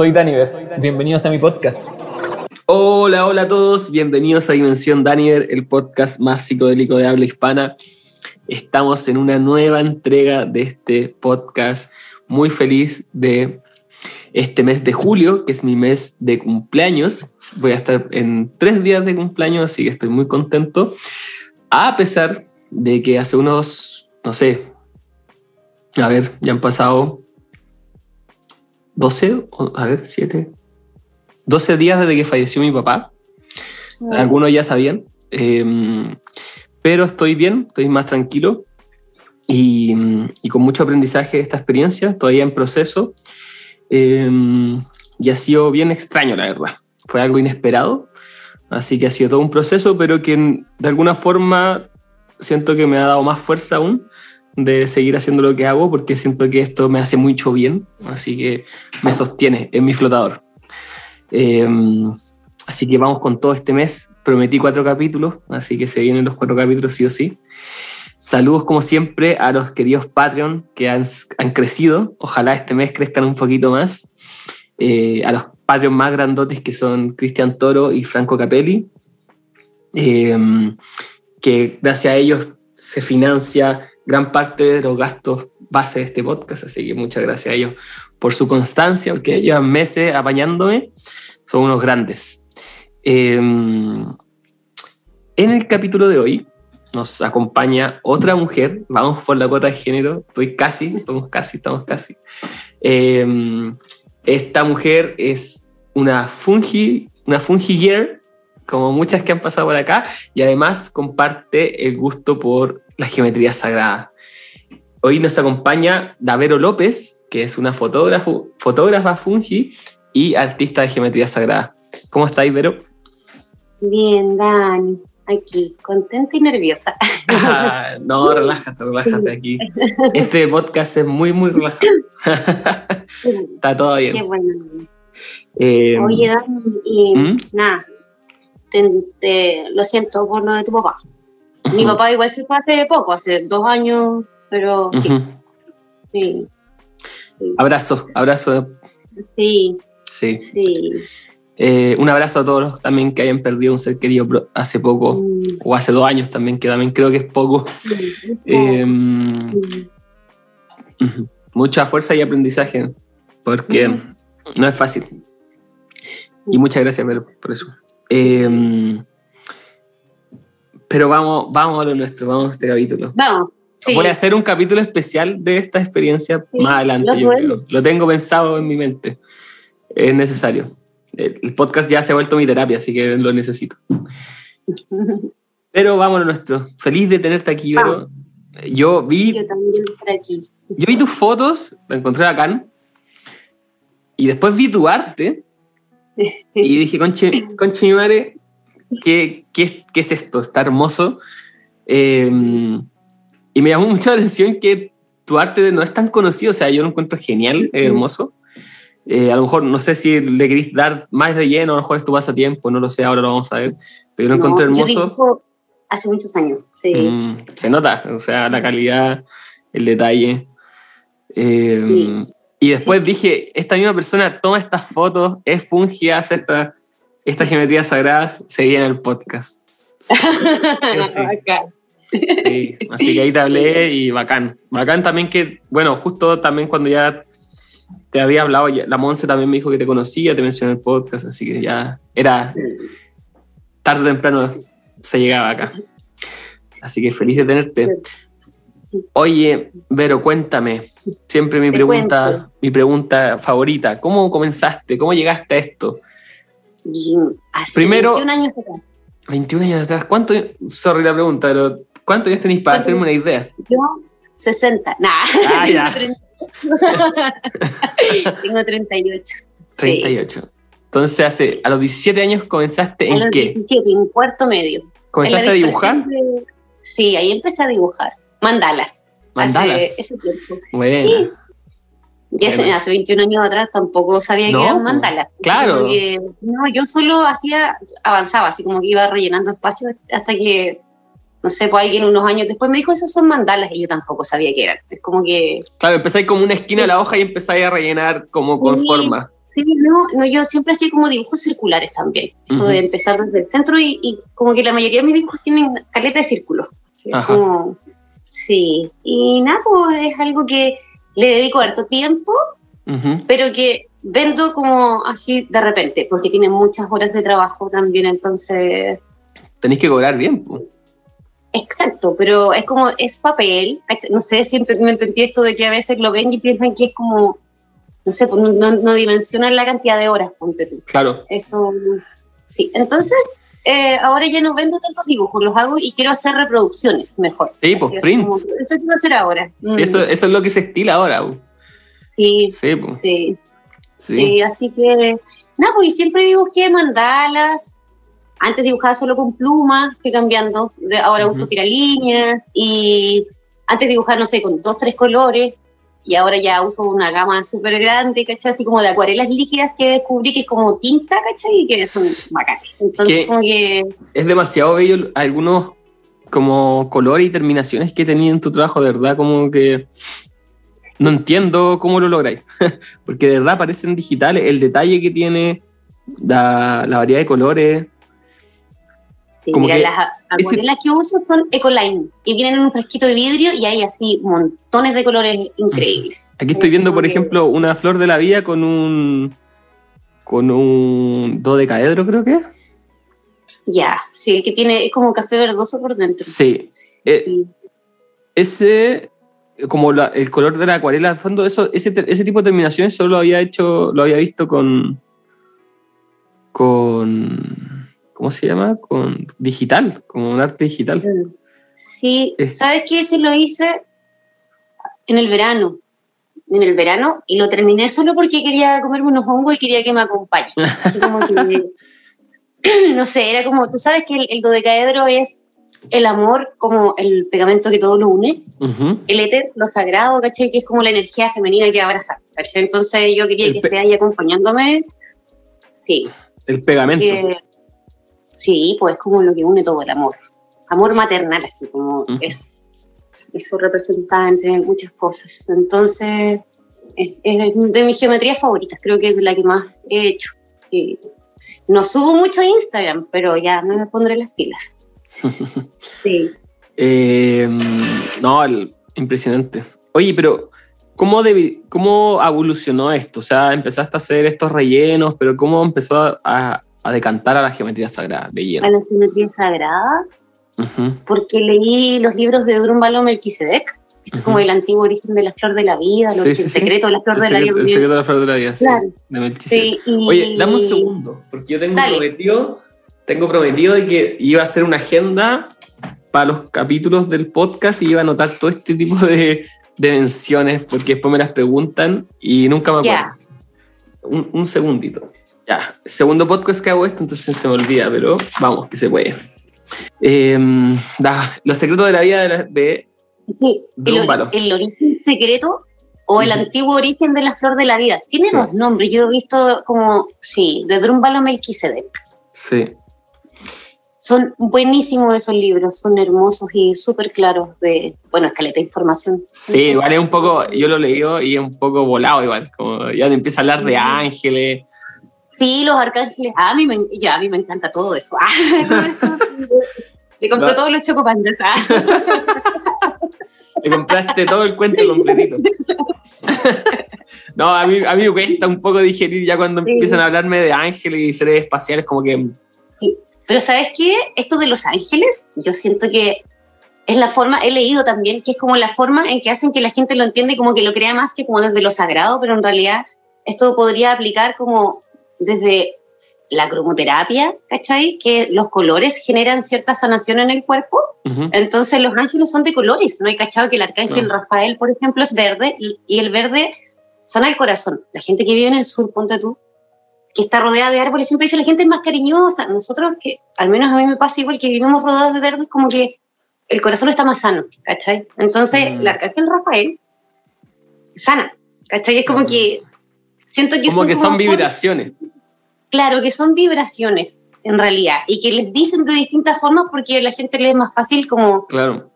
soy Daniver. Bienvenidos a mi podcast. Hola, hola a todos. Bienvenidos a Dimensión Daniver, el podcast más psicodélico de habla hispana. Estamos en una nueva entrega de este podcast. Muy feliz de este mes de julio, que es mi mes de cumpleaños. Voy a estar en tres días de cumpleaños, así que estoy muy contento. A pesar de que hace unos, no sé, a ver, ya han pasado 12, a ver, 7, 12 días desde que falleció mi papá. Algunos ya sabían. Em, pero estoy bien, estoy más tranquilo y, y, con mucho aprendizaje de esta experiencia, todavía en proceso. Em, y ha sido bien extraño, la verdad. Fue algo inesperado, así que ha sido todo un proceso, pero que de alguna forma siento que me ha dado más fuerza aún de seguir haciendo lo que hago, porque siento que esto me hace mucho bien, así que me sostiene, en mi flotador. Em, así que vamos con todo este mes. Prometí cuatro capítulos, así que se vienen los cuatro capítulos sí o sí. Saludos como siempre a los queridos Patreon que han, crecido. Ojalá este mes crezcan un poquito más. Eh, a los Patreon más grandotes que son Cristian Toro y Franco Capelli. Eh, que gracias a ellos se financia gran parte de los gastos base de este podcast. Así que muchas gracias a ellos por su constancia, porque llevan meses apañándome. Son unos grandes. Eh, en el capítulo de hoy nos acompaña otra mujer. Vamos por la cuota de género. Estoy casi, estamos casi, estamos casi. Eh, esta mujer es una fungi, una fungi girl, como muchas que han pasado por acá, y además comparte el gusto por la geometría sagrada. Hoy nos acompaña Davero López, que es una fotógrafa, fotógrafa fungi y artista de geometría sagrada. ¿Cómo estáis, Vero? Bien, Dani aquí, contenta y nerviosa. Ah, no, relájate, relájate aquí. Este podcast es muy, muy relajado. Está todo bien. Qué bueno. Eh, Oye, Dani, y ¿Mm? nada, te, lo siento por lo de tu papá. Mi papá igual se fue hace poco, hace dos años, pero sí. sí. sí. Abrazo, abrazo. Sí. Sí. Sí. Eh, un abrazo a todos los también que hayan perdido un ser querido hace poco, mm. o hace dos años también, que también creo que es poco. Eh, mucha fuerza y aprendizaje, porque no es fácil. Y muchas gracias por eso. Eh, pero vamos, vamos a lo nuestro, vamos a este capítulo. Vamos. Voy a hacer un capítulo especial de esta experiencia más adelante. Lo tengo pensado en mi mente. Es necesario el podcast ya se ha vuelto mi terapia, así que lo necesito. Pero vámonos nuestro. Feliz de tenerte aquí, Vero. Yo vi. Yo también aquí. Yo vi tus fotos, la encontré acá. Y después vi tu arte. y dije, conche, conche mi madre, ¿qué, qué, qué es esto? Está hermoso. Em, y me llamó mucho la atención que tu arte no es tan conocido. O sea, yo lo encuentro genial, es hermoso. Eh, a lo mejor no sé si le queréis dar más de lleno, a lo mejor es tu pasatiempo, no lo sé, ahora lo vamos a ver. Pero yo lo encontré hermoso. hace muchos años, sí. Mm, se nota, o sea, la calidad, el detalle. Eh, y después dije, esta misma persona toma estas fotos, es fungi, hace esta, esta geometría sagrada, se viene el podcast. sí, así que ahí te hablé y bacán. Bacán también que, bueno, justo también cuando ya te había hablado, la Monse también me dijo que te conocía, te mencionó en el podcast, así que ya era tarde o temprano se llegaba acá. Así que feliz de tenerte. Oye, Vero, cuéntame, siempre mi pregunta, mi pregunta favorita, ¿cómo comenzaste? ¿Cómo llegaste a esto? Hace Primero, 21 años atrás. 21 años atrás. ¿Cuánto, sorry la pregunta, pero ¿cuántos años tenéis para hacerme una idea? Yo, 60. Nah. Ah, ya. Tengo 38. 38. Entonces, hace, a los 17 años comenzaste en a los qué? 17, en cuarto medio. ¿Comenzaste a dibujar? Sí, ahí empecé a dibujar. Mandalas. Mandalas. Hace ese tiempo. Bueno. Sí. Y hace, hace, 21 años atrás tampoco sabía que eran mandalas. Claro. no, yo solo hacía, avanzaba, así como que iba rellenando espacio hasta que no sé, pues alguien unos años después me dijo, esos son mandalas, y yo tampoco sabía qué eran. Es como que... Claro, empezáis como una esquina de la hoja y empezáis a rellenar como con forma. Sí, no, no, yo siempre hacía como dibujos circulares también. Esto de empezar desde el centro y, como que la mayoría de mis dibujos tienen caleta de círculos. ¿sí? sí, y nada, pues es algo que le dedico harto tiempo, pero que vendo como así de repente, porque tiene muchas horas de trabajo también, entonces... Tenéis que cobrar bien, pues. Exacto, pero es como, es papel, no sé, siempre me entendí esto de que a veces lo ven y piensan que es como, no sé, no, no dimensionan la cantidad de horas, ponte tú. Claro. Eso, sí, entonces, eh, ahora ya no vendo tantos dibujos, los hago y quiero hacer reproducciones mejor. Sí, pues prints. eso quiero hacer ahora. Sí, eso, eso, es lo que se estila ahora. Sí, sí, sí, sí. así que, nada, pues siempre dibujé mandalas, antes dibujaba solo con plumas, estoy cambiando, ahora uso tiralíneas y antes dibujaba, no sé, con dos, tres colores y ahora ya uso una gama súper grande, ¿cachai? Así como de acuarelas líquidas que descubrí que es como tinta, ¿cachai? Y que son bacanas. Entonces, como que... Es demasiado bello algunos como colores y terminaciones que tenía en tu trabajo, de verdad, como que no entiendo cómo lo lográis, porque de verdad parecen digitales, el detalle que tiene, la, la variedad de colores, mira, las acuarelas que uso son Ecoline y vienen en un frasquito de vidrio y hay así montones de colores increíbles. Aquí estoy viendo, por ejemplo, una flor de la vida con un con un dodecaedro, creo que. Ya, sí, el que tiene es como café verdoso por dentro. Sí. Eh, ese como el color de la acuarela, al fondo, eso, ese, ese tipo de terminaciones solo lo había hecho, lo había visto con con ¿cómo se llama? Con digital, como un arte digital. Mm. Sí, ¿sabes qué? Ese lo hice en el verano. En el verano y lo terminé solo porque quería comerme unos hongos y quería que me acompañe. no sé, era como, tú sabes que el, dodecaedro es el amor como el pegamento que todo lo une, el éter, lo sagrado, ¿cachai? Que es como la energía femenina que abraza. Entonces yo quería que esté ahí acompañándome. Sí. El pegamento. Sí, pues es como lo que une todo el amor. Amor maternal, así como es. Eso representa entre muchas cosas. Entonces, es, de mis geometrías favoritas, creo que es la que más he hecho. Sí. No subo mucho a Instagram, pero ya me pondré las pilas. sí. Em, no, impresionante. Oye, pero ¿cómo, ¿cómo evolucionó esto? O sea, empezaste a hacer estos rellenos, pero ¿cómo empezó a, a decantar a la geometría sagrada de lleno. A la geometría sagrada, porque leí los libros de Drumbalo Melquisedec, esto es como el antiguo origen de la flor de la vida, el secreto de la flor de la vida. El secreto de la flor de la vida, claro. de Melquisedec. Oye, dame un segundo, porque yo tengo prometido, tengo prometido de que iba a hacer una agenda para los capítulos del podcast y iba a anotar todo este tipo de, de menciones, porque después me las preguntan y nunca me acuerdo. Un, un segundito. Ya, segundo podcast que hago esto, entonces se me olvida, pero vamos, que se puede. Em, los secretos de la vida de, de sí, el, origen secreto o el antiguo origen de la flor de la vida. Tiene dos nombres, yo he visto como, sí, de Drumbalo Melquisedec. Sí. Son buenísimos esos libros, son hermosos y súper claros de, bueno, escaleta de información. Sí, igual es un poco, yo lo leí y es un poco volado igual, como ya empieza a hablar de ángeles, Sí, los arcángeles. Ah, a mí me, ya, a mí me encanta todo eso. Ah, todo eso. Le compré todos los chocopandas. Ah. Le compraste todo el cuento completito. no, a mí, a mí me cuesta un poco digerir ya cuando empiezan a hablarme de ángeles y seres espaciales, como que... Sí, pero ¿sabes qué? Esto de los ángeles, yo siento que es la forma, he leído también, que es como la forma en que hacen que la gente lo entiende como que lo crea más que como desde lo sagrado, pero en realidad esto podría aplicar como desde la cromoterapia, ¿cachai? Que los colores generan cierta sanación en el cuerpo. Entonces los ángeles son de colores, ¿no? Hay cachado que el arcángel Rafael, por ejemplo, es verde y el verde sana el corazón. La gente que vive en el sur, ponte tú, que está rodeada de árboles, siempre dice la gente es más cariñosa. Nosotros, que al menos a mí me pasa igual que vivimos rodeados de verdes, como que el corazón está más sano, ¿cachai? Entonces mm. el arcángel Rafael sana, ¿cachai? Es como que siento que... Como que son vibraciones. Claro, que son vibraciones. en realidad, y que les dicen de distintas formas porque a la gente le es más fácil como... Claro.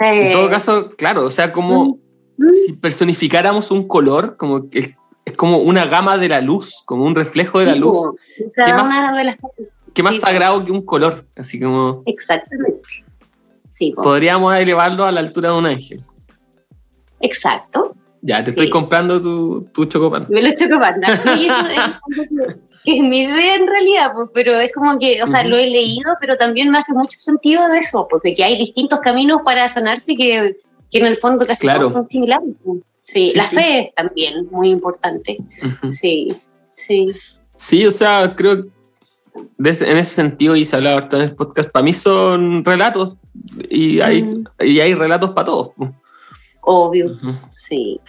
en todo caso, claro, o sea, como mm, mm. si personificáramos un color, como que es como una gama de la luz, como un reflejo de la luz. ¿Qué más, ¿qué más sagrado que un color? Así como... Exactamente. Sí, podríamos elevarlo a la altura de un ángel. Exacto. Ya, te estoy comprando tu, tu chocopanda. Me lo chocopanda. Y eso es, que es mi idea en realidad, pues, pero es como que, o sea, lo he leído, pero también me hace mucho sentido de eso, porque pues, que hay distintos caminos para sanarse que, que en el fondo casi todos son similares. Pues. Sí, la fe es también muy importante. Sí, sí. Sí, o sea, creo que en ese sentido, y se hablaba ahorita en el podcast, para mí son relatos y hay, y hay relatos para todos. Obvio, sí.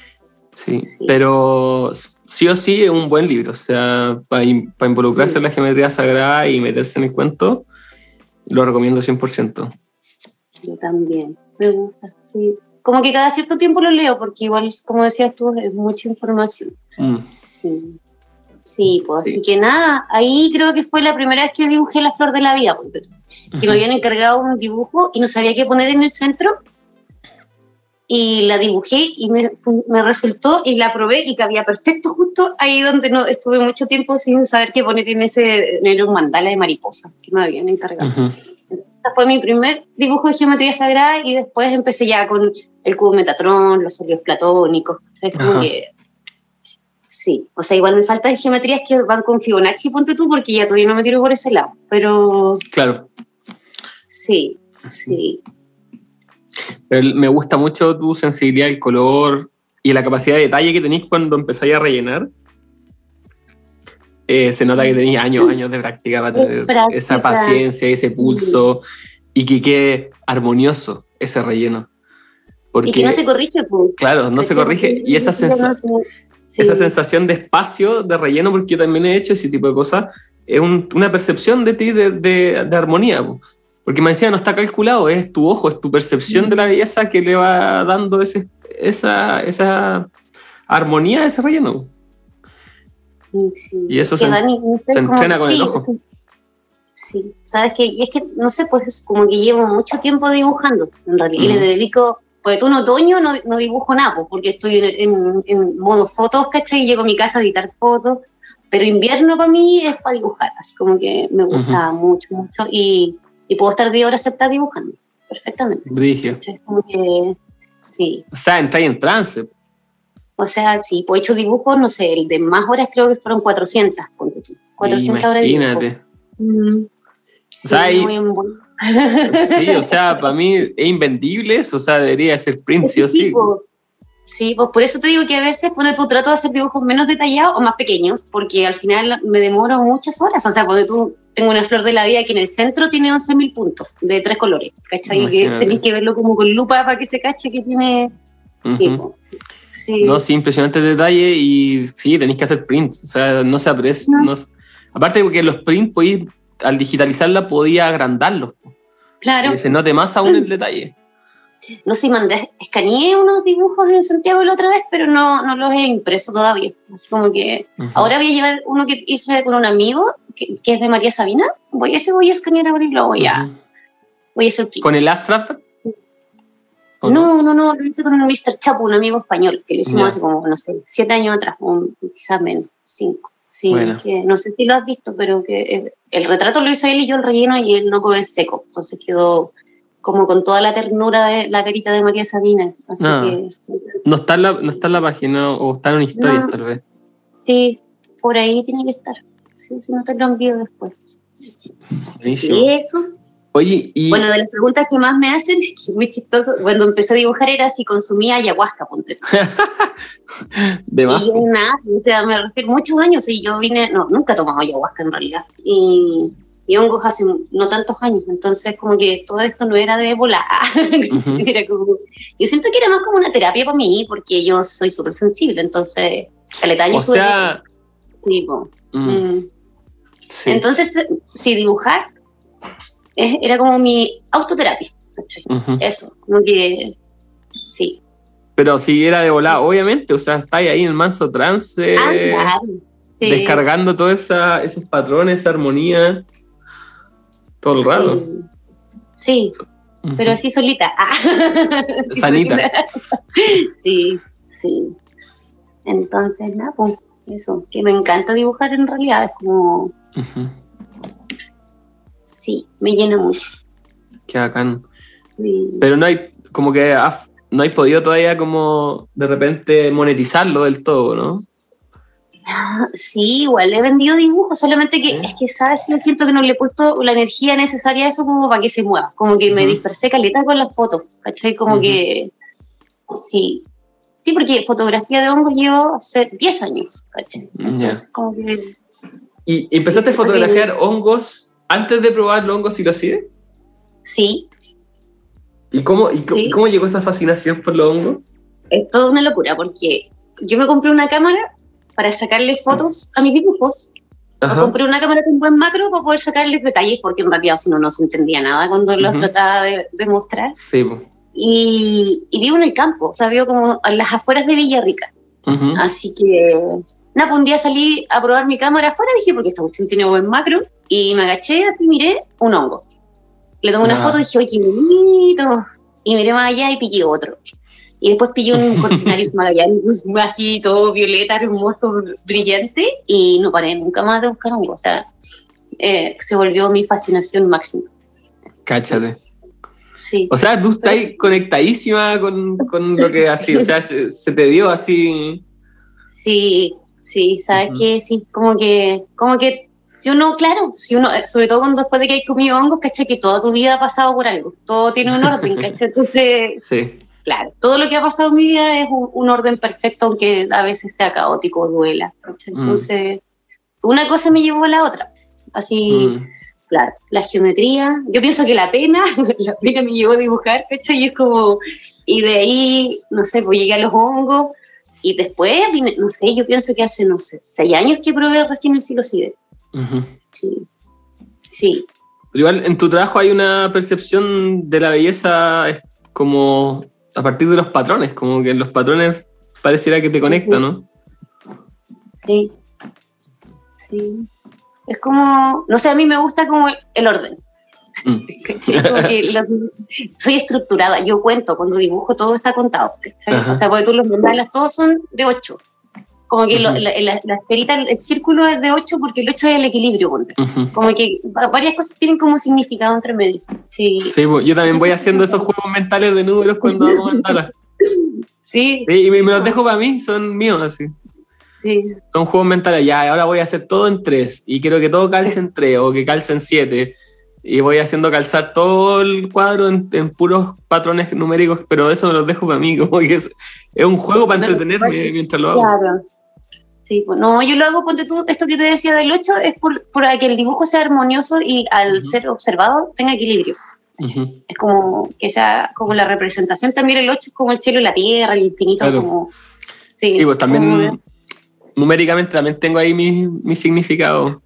sí. pero sí o sí es un buen libro. O sea, para, involucrarse en la geometría sagrada y meterse en el cuento, lo recomiendo 100%. Yo también, me gusta, sí. Como que cada cierto tiempo lo leo, porque igual, como decías tú, es mucha información. Mm. Sí. Sí, pues así que nada, ahí creo que fue la primera vez que dibujé la flor de la vida, que me habían encargado un dibujo y no sabía qué poner en el centro y la dibujé y me, me, resultó y la probé y cabía perfecto justo ahí donde no estuve mucho tiempo sin saber qué poner en ese en un mandala de mariposa que me habían encargado. Ese fue mi primer dibujo de geometría sagrada y después empecé ya con el cubo Metatron, los celios platónicos, es como que sí, o sea, igual me faltan geometrías que van con Fibonacci, ponte tú, porque ya todavía no me tiro por ese lado, pero... Claro. Sí, sí me gusta mucho tu sensibilidad al color y la capacidad de detalle que tenéis cuando empezáis a rellenar. Eh, se nota que tenéis años, años de práctica para tener esa paciencia, ese pulso y que quede armonioso ese relleno. Porque, y que no se corrige. Pues. Claro, no se corrige. Y esa, esa sensación de espacio, de relleno, porque yo también he hecho ese tipo de cosas, es una percepción de ti de, de, de armonía. Porque me decía, no está calculado, es tu ojo, es tu percepción de la belleza que le va dando ese, esa, esa armonía a ese relleno. Y eso se, entrena con el ojo. Sí, sabes que, y es que, no sé, pues como que llevo mucho tiempo dibujando, en realidad, y le dedico, pues tú en otoño no, no dibujo nada, pues, porque estoy en, en, modo fotos, ¿cachai? Y llego a mi casa a editar fotos, pero invierno para mí es para dibujar, así como que me gusta mucho, mucho, y y puedo estar 10 horas sentada dibujando, perfectamente. Brigio. sí. O sea, entra en trance. O sea, sí, pues he hecho dibujos, no sé, el de más horas creo que fueron 400, ponte tú. 400 horas de Imagínate. Mm. Sí, o sea, sí, o sea, para mí es invendible o sea, debería ser print, sí o sí. Sí, pues por eso te digo que a veces pone tu trato de hacer dibujos menos detallados o más pequeños, porque al final me demoro muchas horas. O sea, pone tú tengo una flor de la vida que en el centro tiene 11.000 puntos de tres colores, ¿cachai? Que tenéis que verlo como con lupa para que se cache que tiene... sí. No, sí, impresionante detalle y sí, tenéis que hacer prints, o sea, no se aprecia. No. aparte porque los prints, al digitalizarla, podía agrandarlos. Claro. Que se note más aún el detalle. No sé, mandé, escaneé unos dibujos en Santiago la otra vez, pero no, no los he impreso todavía. Así como que ahora voy a llevar uno que hice con un amigo que, es de María Sabina, voy a, ese voy a escanear ahora y lo voy a, voy a hacer. ¿Con el Astrap? No, no, no, lo hice con un Mr. Chapo, un amigo español, que lo hicimos hace como, no sé, siete años atrás, quizás menos, cinco. Sí, que no sé si lo has visto, pero que el retrato lo hizo él y yo el relleno y el loco es seco, entonces quedó como con toda la ternura de la carita de María Sabina. Así ah. que, no, está en la, no está en la página o está en una historia, tal vez. Sí, por ahí tiene que estar. Sí, si no te lo envío después. Y eso. Oye, y... Bueno, de las preguntas que más me hacen, que es muy chistoso, cuando empecé a dibujar era si consumía ayahuasca, ponte ¿De más? Y nada, o sea, me refiero muchos años y yo vine, no, nunca he tomado ayahuasca en realidad. Y, y hongos hace no tantos años, entonces como que todo esto no era de volar. era como, yo siento que era más como una terapia para mí, porque yo soy súper sensible, entonces, caletaño. O sea... Tipo, Mm. Mm. Entonces, sí, dibujar era como mi autoterapia. Eso, como que sí. Pero si era de volar, obviamente, o sea, estáis ahí en el manso trance, ah, descargando todos esos patrones, esa armonía. Todo el rato. Sí, pero así solita. Sanita. sí, sí. Entonces, nada, pues eso, que me encanta dibujar en realidad, es como... Sí, me llena mucho. Qué bacán. Pero no hay, como que no hay podido todavía como de repente monetizarlo del todo, ¿no? Sí, igual he vendido dibujos, solamente que es que, ¿sabes? Yo siento que no le he puesto la energía necesaria a eso como para que se mueva. Como que me dispersé caleta con las fotos, ¿cachai? Como que. Sí. Sí, porque fotografía de hongos llevo hace 10 años, ¿cachai? Entonces, como que. ¿Y empezaste a fotografiar hongos antes de probar los hongos sigue? Sí. ¿Y, cómo, y cómo llegó esa fascinación por los hongos? Es toda una locura, porque yo me compré una cámara para sacarle fotos a mis dibujos. Compré una cámara con buen macro para poder sacarles detalles, porque en realidad si no, se entendía nada cuando los trataba de, mostrar. Sí. Y, y, vivo en el campo, o sea, vivo como a las afueras de Villarrica. Así que, nada, pues un día salí a probar mi cámara afuera, dije, porque esta cuestión tiene buen macro, y me agaché así, miré un hongo. Le tomé una foto y dije, oye, qué bonito. Y miré más allá y pillé otro. Y después pillé un Cortinarius Magallanicus así todo violeta, hermoso, brillante, y no paré nunca más de buscar hongo. O sea, eh, se volvió mi fascinación máxima. Cáchate. Sí. O sea, tú estás conectadísima con, con lo que así, o sea, se, te dio así. Sí, sí, sabes que sí, como que, como que si uno, claro, si uno, sobre todo cuando después de que hay comido hongos, ¿cachai? Que toda tu vida ha pasado por algo, todo tiene un orden, ¿cachai? Entonces, sí. Claro, todo lo que ha pasado en mi vida es un, orden perfecto, aunque a veces sea caótico o duela. Mm. Entonces, una cosa me llevó a la otra. Así, mm. claro, la geometría. Yo pienso que la pena, la pena me llevó a dibujar, ¿cachai? Y es como, y de ahí, no sé, pues llegué a los hongos. Y después, no sé, yo pienso que hace, no sé, seis años que probé recién el psilocibe. Sí. Sí. Pero igual, en tu trabajo hay una percepción de la belleza como a partir de los patrones, como que los patrones pareciera que te conectan, ¿no? Sí, sí. Es como, no sé, a mí me gusta como el orden. Mm. soy estructurada, yo cuento, cuando dibujo todo está contado. O sea, porque tú los mandalas todos son de ocho. Como que la, esferita, el círculo es de 8 porque el 8 es el equilibrio. Como que varias cosas tienen como significado entre medio. Sí, sí yo también voy haciendo esos juegos mentales de números cuando hago mandalas. sí. Y me, los dejo para mí, son míos así. Sí. Son juegos mentales, ya, ahora voy a hacer todo en 3 y quiero que todo calce en 3 o que calce en 7 y voy haciendo calzar todo el cuadro en, puros patrones numéricos, pero eso me los dejo para mí, como que es, es un juego para entretenerme mientras lo hago. Claro. Sí, pues, no, yo lo hago, ponte tú, esto que te decía del 8 es por, que el dibujo sea armonioso y al ser observado tenga equilibrio. Es como que sea como la representación también el 8 es como el cielo y la tierra, el infinito. Como, sí, pues también numéricamente también tengo ahí mi, mi significado.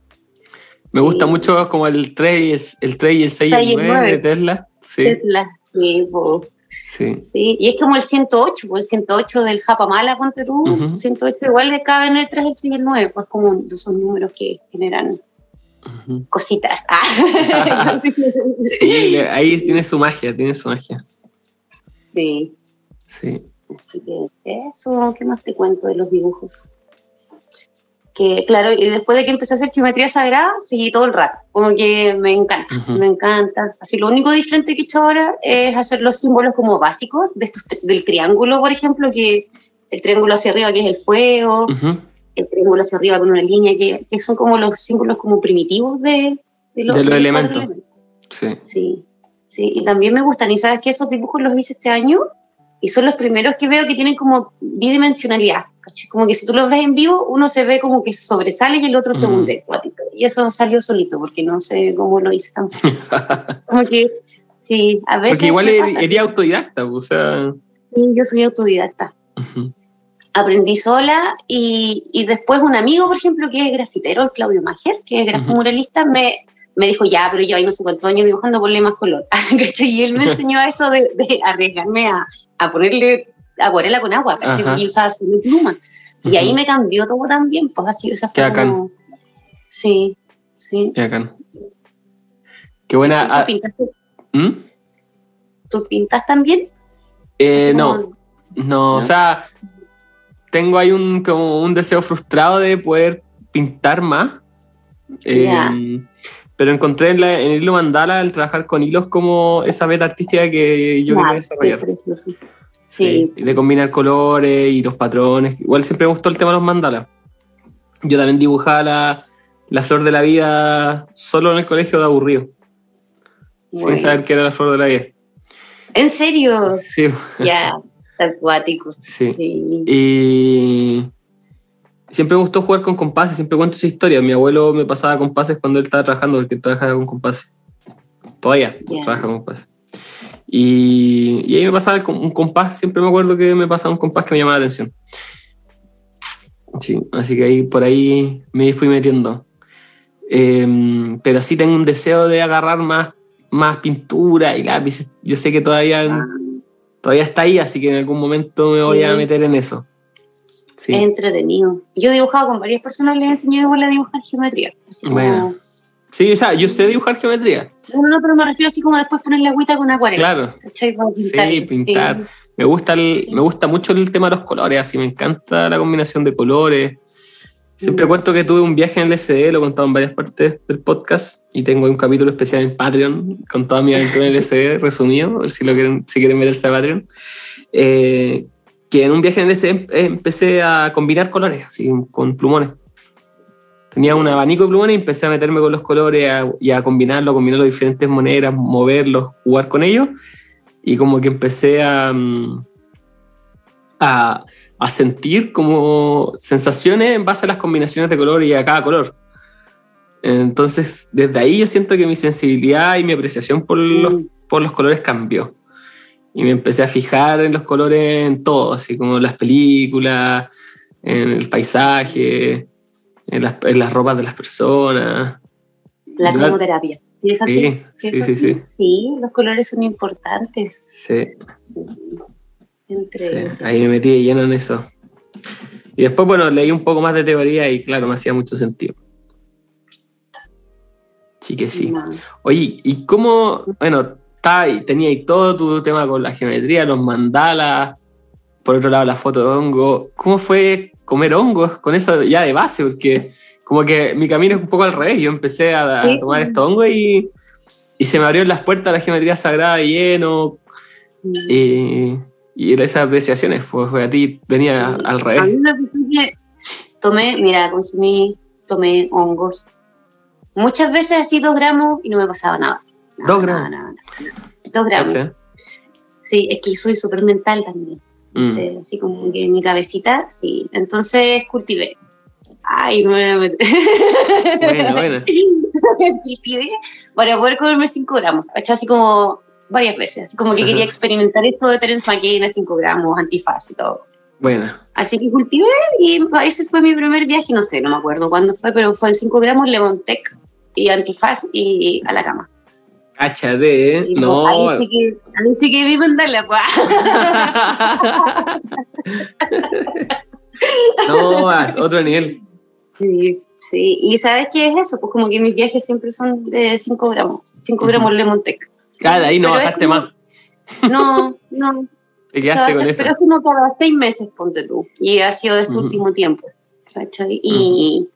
Me gusta mucho como el 3, el, el 3 y el 6 y el 9, de Tesla. Sí. Tesla, sí, pues. Sí. sí. Y es como el 108, pues el 108 del Japamala, ponte tú, uh 108 igual le cabe en el 3, el 6 y el 9, pues como son números que generan cositas. Ah. sí, ahí tiene su magia, tiene su magia. Sí. Sí. Así que eso, ¿qué más te cuento de los dibujos? Que claro, y después de que empecé a hacer geometría sagrada, seguí todo el rato, como que me encanta, me encanta. Así lo único diferente que he hecho ahora es hacer los símbolos como básicos de estos, del triángulo, por ejemplo, que el triángulo hacia arriba que es el fuego, el triángulo hacia arriba con una línea, que, que, son como los símbolos como primitivos de, de los, elementos. Sí. sí. Sí, y también me gustan, y sabes que esos dibujos los hice este año, y son los primeros que veo que tienen como bidimensionalidad. Como que si tú los ves en vivo, uno se ve como que sobresale y el otro se hunde. Y eso salió solito, porque no sé cómo lo hice tampoco. como que, sí, a veces. Porque igual eres autodidacta, o sea. Sí, yo soy autodidacta. Aprendí sola y, y, después un amigo, por ejemplo, que es grafitero, el Claudio Mager, que es grafomuralista, me, me dijo, ya, pero yo ahí no sé cuántos años dibujando, ponle más color. y él me enseñó esto de, de arriesgarme a, a ponerle acuarela con agua, Y usaba su pluma. Y ahí me cambió todo también, pues así, esa fue como... Sí, sí. Qué Qué buena. ¿Tú, ah, pintaste, ¿Mm? ¿Tú pintas también? Eh, no, como- no, o sea, tengo ahí un, como un deseo frustrado de poder pintar más. Eh, Ya. Pero encontré en, la, en el hilo mandala el trabajar con hilos como esa beta artística que yo quería Claro, sí, desarrollar. precioso. Sí, y de combinar colores y los patrones. Igual siempre me gustó el tema de los mandalas. Yo también dibujaba la, la flor de la vida solo en el colegio de aburrido, bueno. sin saber qué era la flor de la vida. ¿En serio? Sí, Ya, acuático. sí. Sí. Y siempre me gustó jugar con compases, siempre cuento esa historia. Mi abuelo me pasaba compases cuando él estaba trabajando, porque trabajaba con compases. Todavía Ya. trabaja con compases. Y, y ahí me pasaba el un compás, siempre me acuerdo que me pasaba un compás que me llamaba la atención. Sí, así que ahí por ahí me fui metiendo. Eh, pero sí tengo un deseo de agarrar más, más pintura y lápices. Yo sé que todavía, Ah, todavía está ahí, así que en algún momento me voy a Sí. meter en eso. Sí. Es entretenido. Yo he dibujado con varias personas, les enseñé igual a dibujar geometría. Así como- Bueno. Sí, o sea, yo sé dibujar geometría. No, no, pero me refiero así como después ponerle agüita con acuarela. Claro. Sí, pintar. Me gusta, el, me gusta mucho el tema de los colores, así me encanta la combinación de colores. Siempre Mm. cuento que tuve un viaje en el LSD, lo he contado en varias partes del podcast y tengo un capítulo especial en Patreon con toda mi aventura en el LSD resumido, a ver si, lo quieren, si quieren meterse a Patreon. Eh, que en un viaje en el LSD em- empecé a combinar colores, así con plumones. Tenía un abanico de plumones y empecé a meterme con los colores a- y a combinarlo, a combinarlo de diferentes maneras, moverlos, jugar con ellos. Y como que empecé a, mm, a, a sentir como sensaciones en base a las combinaciones de color y a cada color. Entonces, desde ahí yo siento que mi sensibilidad y mi apreciación por los, Mm. por los colores cambió. Y me empecé a fijar en los colores en todo, así como las películas, en el paisaje, en las, en las ropas de las personas. La cromoterapia. ¿Sí? Sí, ¿Sí sí, sí, así? sí. Sí, los colores son importantes. Sí, Entre sí, ahí me metí de lleno en eso. Y después, bueno, leí un poco más de teoría y claro, me hacía mucho sentido. Sí que sí. No. Oye, ¿y cómo, bueno, está ahí, tenía ahí todo tu tema con la geometría, los mandalas, por otro lado la foto de hongo. ¿Cómo fue comer hongos con eso ya de base? Porque como que mi camino es un poco al revés. Yo empecé a, a tomar estos hongos y, y se me abrieron las puertas a la geometría sagrada de lleno y, y esas apreciaciones, pues, a ti venía al A revés. mí me pasó que tomé, mira, consumí, tomé hongos. Muchas veces así dos gramos y no me pasaba nada. Nada, Dos gramos. nada, nada. Dos gramos. ¿Cachai? Sí, es que soy súper mental también. Mm. Sí, así como que en mi cabecita, sí. Entonces cultivé. Ay, no me voy a meter. Buena, buena. cultivé para poder comerme 5 gramos. ¿cachai? Así como varias veces. Así como que Ajá. quería experimentar esto de Terence McKenna, 5 gramos, antifaz y todo. Buena. Así que cultivé y ese fue mi primer viaje, no sé, no me acuerdo cuándo fue, pero fue en 5 gramos Levontec y antifaz y a la cama. Cáchate, ¿eh? Y No. Ahí sí que, ahí sí que vivo en Dala, pues. no, otro nivel. Sí, sí. Y ¿sabes qué es eso? Pues como que mis viajes siempre son de 5 gramos. 5 Ujú. gramos Lemontec. Cada Ah, ahí no Pero bajaste como- más. No, no. Te quedaste con eso. Pero es como cada seis meses, ponte tú. Y ha sido de este Ujú. último tiempo. ¿cachai? Y,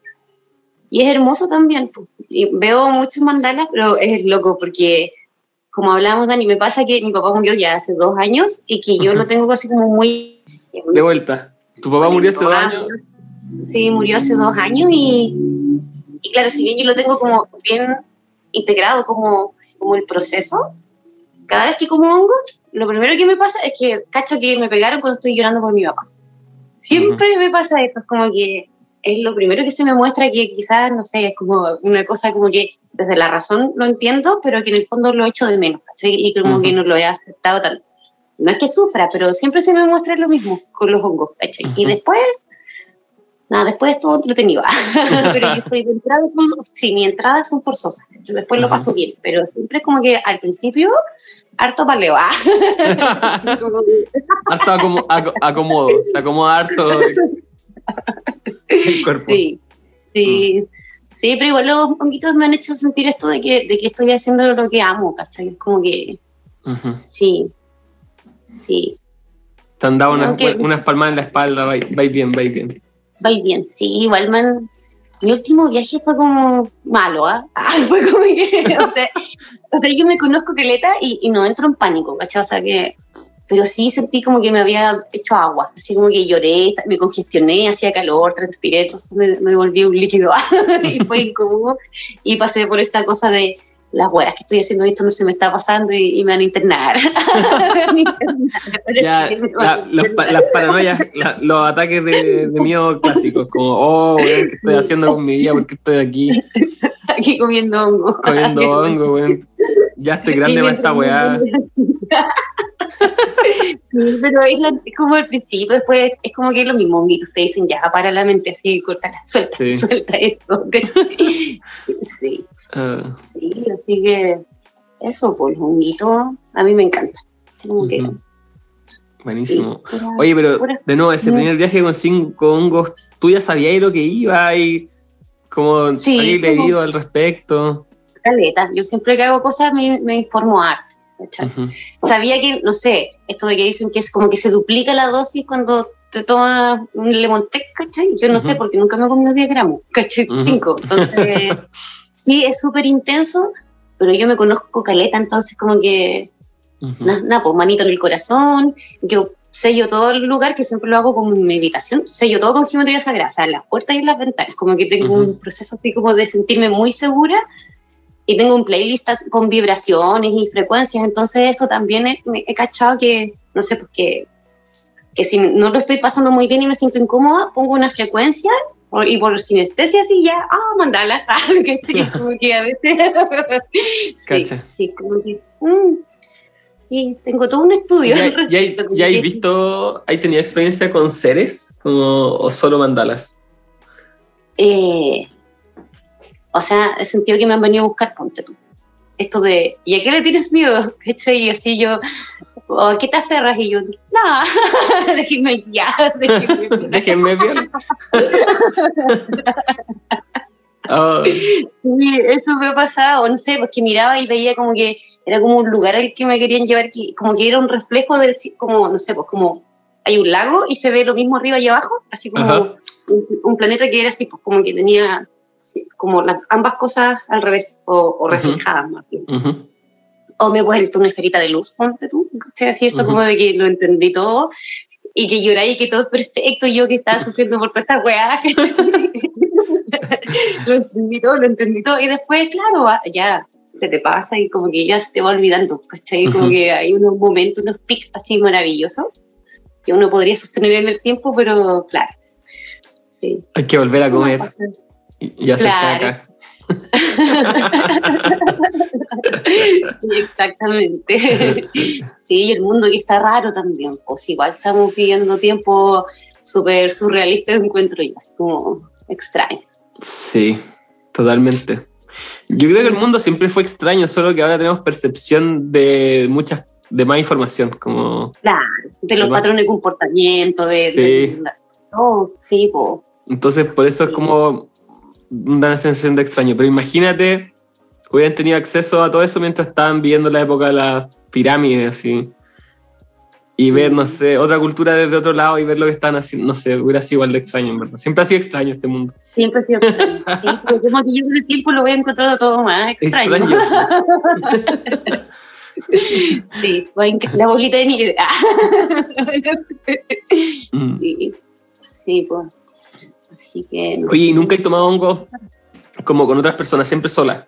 y es hermoso también. Y veo muchos mandalas, pero es loco porque, como hablamos, Dani, me pasa que mi papá murió ya hace dos años y que yo Ujú. lo tengo así como muy... De vuelta. Tu papá murió hace dos años. Sí, murió hace dos años y, y claro, si bien yo lo tengo como bien integrado como, como el proceso, cada vez que como hongos, lo primero que me pasa es que cacho que me pegaron cuando estoy llorando por mi papá. Siempre me pasa eso, es como que es lo primero que se me muestra que quizás, no sé, es como una cosa como que desde la razón lo entiendo, pero que en el fondo lo echo de menos, ¿cachai? Y como Ujú. que no lo he aceptado tanto. No es que sufra, pero siempre se me muestra lo mismo con los hongos, ¿cachai? Y Ujú. después, nada, después es todo entretenido. pero yo soy de entrada, sí, mi entrada son forzosas, yo después lo Ajá. paso bien, pero siempre es como que al principio, harto paleo, ah. Harto acomo- aco- acomodo. Se acomoda harto el cuerpo. Sí, sí, Sí, pero igual los honguitos me han hecho sentir esto de que, de que estoy haciendo lo que amo, ¿cachai? Es como que. Sí. Sí. Te han dado unas, unas palmadas en la espalda, vais bien, vais bien. Vais bien, sí, igual man. Mi último viaje fue como malo, ¿ah? fue como que. o, sea, yo me conozco Caleta y, y no entro en pánico, ¿cachai? O sea que pero sí sentí como que me había hecho agua, así como que lloré, me congestioné, hacía calor, transpiré, entonces me, volví un líquido y fue incómodo y pasé por esta cosa de las huevas que estoy haciendo esto no se me está pasando y, me van a internar. ya, las paranoias, los ataques de, miedo clásicos, como, oh, ¿qué estoy haciendo con mi vida? ¿Por qué estoy aquí? Aquí comiendo hongo. Comiendo hongo, Ya estoy grande para esta weá. Sí, pero es, como el principio, después es como que es lo mismo, te dicen ya, para la mente así, corta, suelta, suelta esto. sí. Uh. sí, así que eso, pues, honguito, a mí me encanta. Buenísimo. Oye, pero de nuevo, ese primer viaje con cinco hongos, ¿tú ya sabías lo que iba y cómo sí, habías leído al respecto? Caleta, yo siempre que hago cosas me, me informo harto. Sabía que, no sé, esto de que dicen que es como que se duplica la dosis cuando te tomas un lemonté, ¿cachai? Yo no sé porque nunca me comí 10 gramos, ¿cachai? 5. Entonces, sí, es súper intenso, pero yo me conozco caleta, entonces como que, nada, pues manito en el corazón, yo sello todo el lugar, que siempre lo hago con meditación, sello todo con geometría sagrada, o sea, las puertas y las ventanas, como que tengo un proceso así como de sentirme muy segura y tengo un playlist con vibraciones y frecuencias, entonces eso también he, he cachado que, no sé, porque que si no lo estoy pasando muy bien y me siento incómoda, pongo una frecuencia y por sinestesia así ya, ah, mandalas, que estoy como que a veces... sí, sí, como que... Mm, y tengo todo un estudio. ¿Ya, ya, hay visto, hay tenido experiencia con seres como, o solo mandalas? Eh, o sea, he sentido que me han venido a buscar, ponte tú. Esto de, ¿y a qué le tienes miedo? Y así yo, ¿a qué te aferras? Y yo, nada, déjenme ya, déjenme bien. oh. Y eso me ha pasado, no sé, porque miraba y veía como que era como un lugar al que me querían llevar, como que era un reflejo del, como, no sé, pues como hay un lago y se ve lo mismo arriba y abajo, así como un, planeta que era así, pues como que tenía como las, ambas cosas al revés o, reflejadas más bien. O me he vuelto una esferita de luz, ponte tú. Usted decía esto como de que lo entendí todo y que lloré y que todo es perfecto, yo que estaba sufriendo por toda esta weá. lo entendí todo, lo entendí todo. Y después, claro, ya se te pasa y como que ya se te va olvidando, ¿cachai? Como que hay unos momentos, unos pics así maravillosos que uno podría sostener en el tiempo, pero claro. Sí. Hay que volver a comer. Y ya claro. sí, exactamente. Sí, y el mundo que está raro también. Pues igual estamos viviendo tiempos súper surrealistas, encuentro yo, como extraños. Sí, totalmente. Yo creo que el mundo siempre fue extraño, solo que ahora tenemos percepción de muchas, de más información, como... Claro, de los patrones de comportamiento, de... Sí. sí, pues. Entonces, por eso es como una sensación de extraño. Pero imagínate, hubieran tenido acceso a todo eso mientras estaban viviendo la época de las pirámides, así. Y ver, no sé, otra cultura desde otro lado y ver lo que están haciendo, no sé, hubiera sido igual de extraño, en verdad. Siempre ha sido extraño este mundo. Siempre ha sido extraño. Sí, como que yo con el tiempo lo voy a encontrar todo más extraño. sí, la bolita de nieve. Mm. sí, sí, pues. Así que. Oye, ¿y nunca he tomado hongo como con otras personas, siempre sola?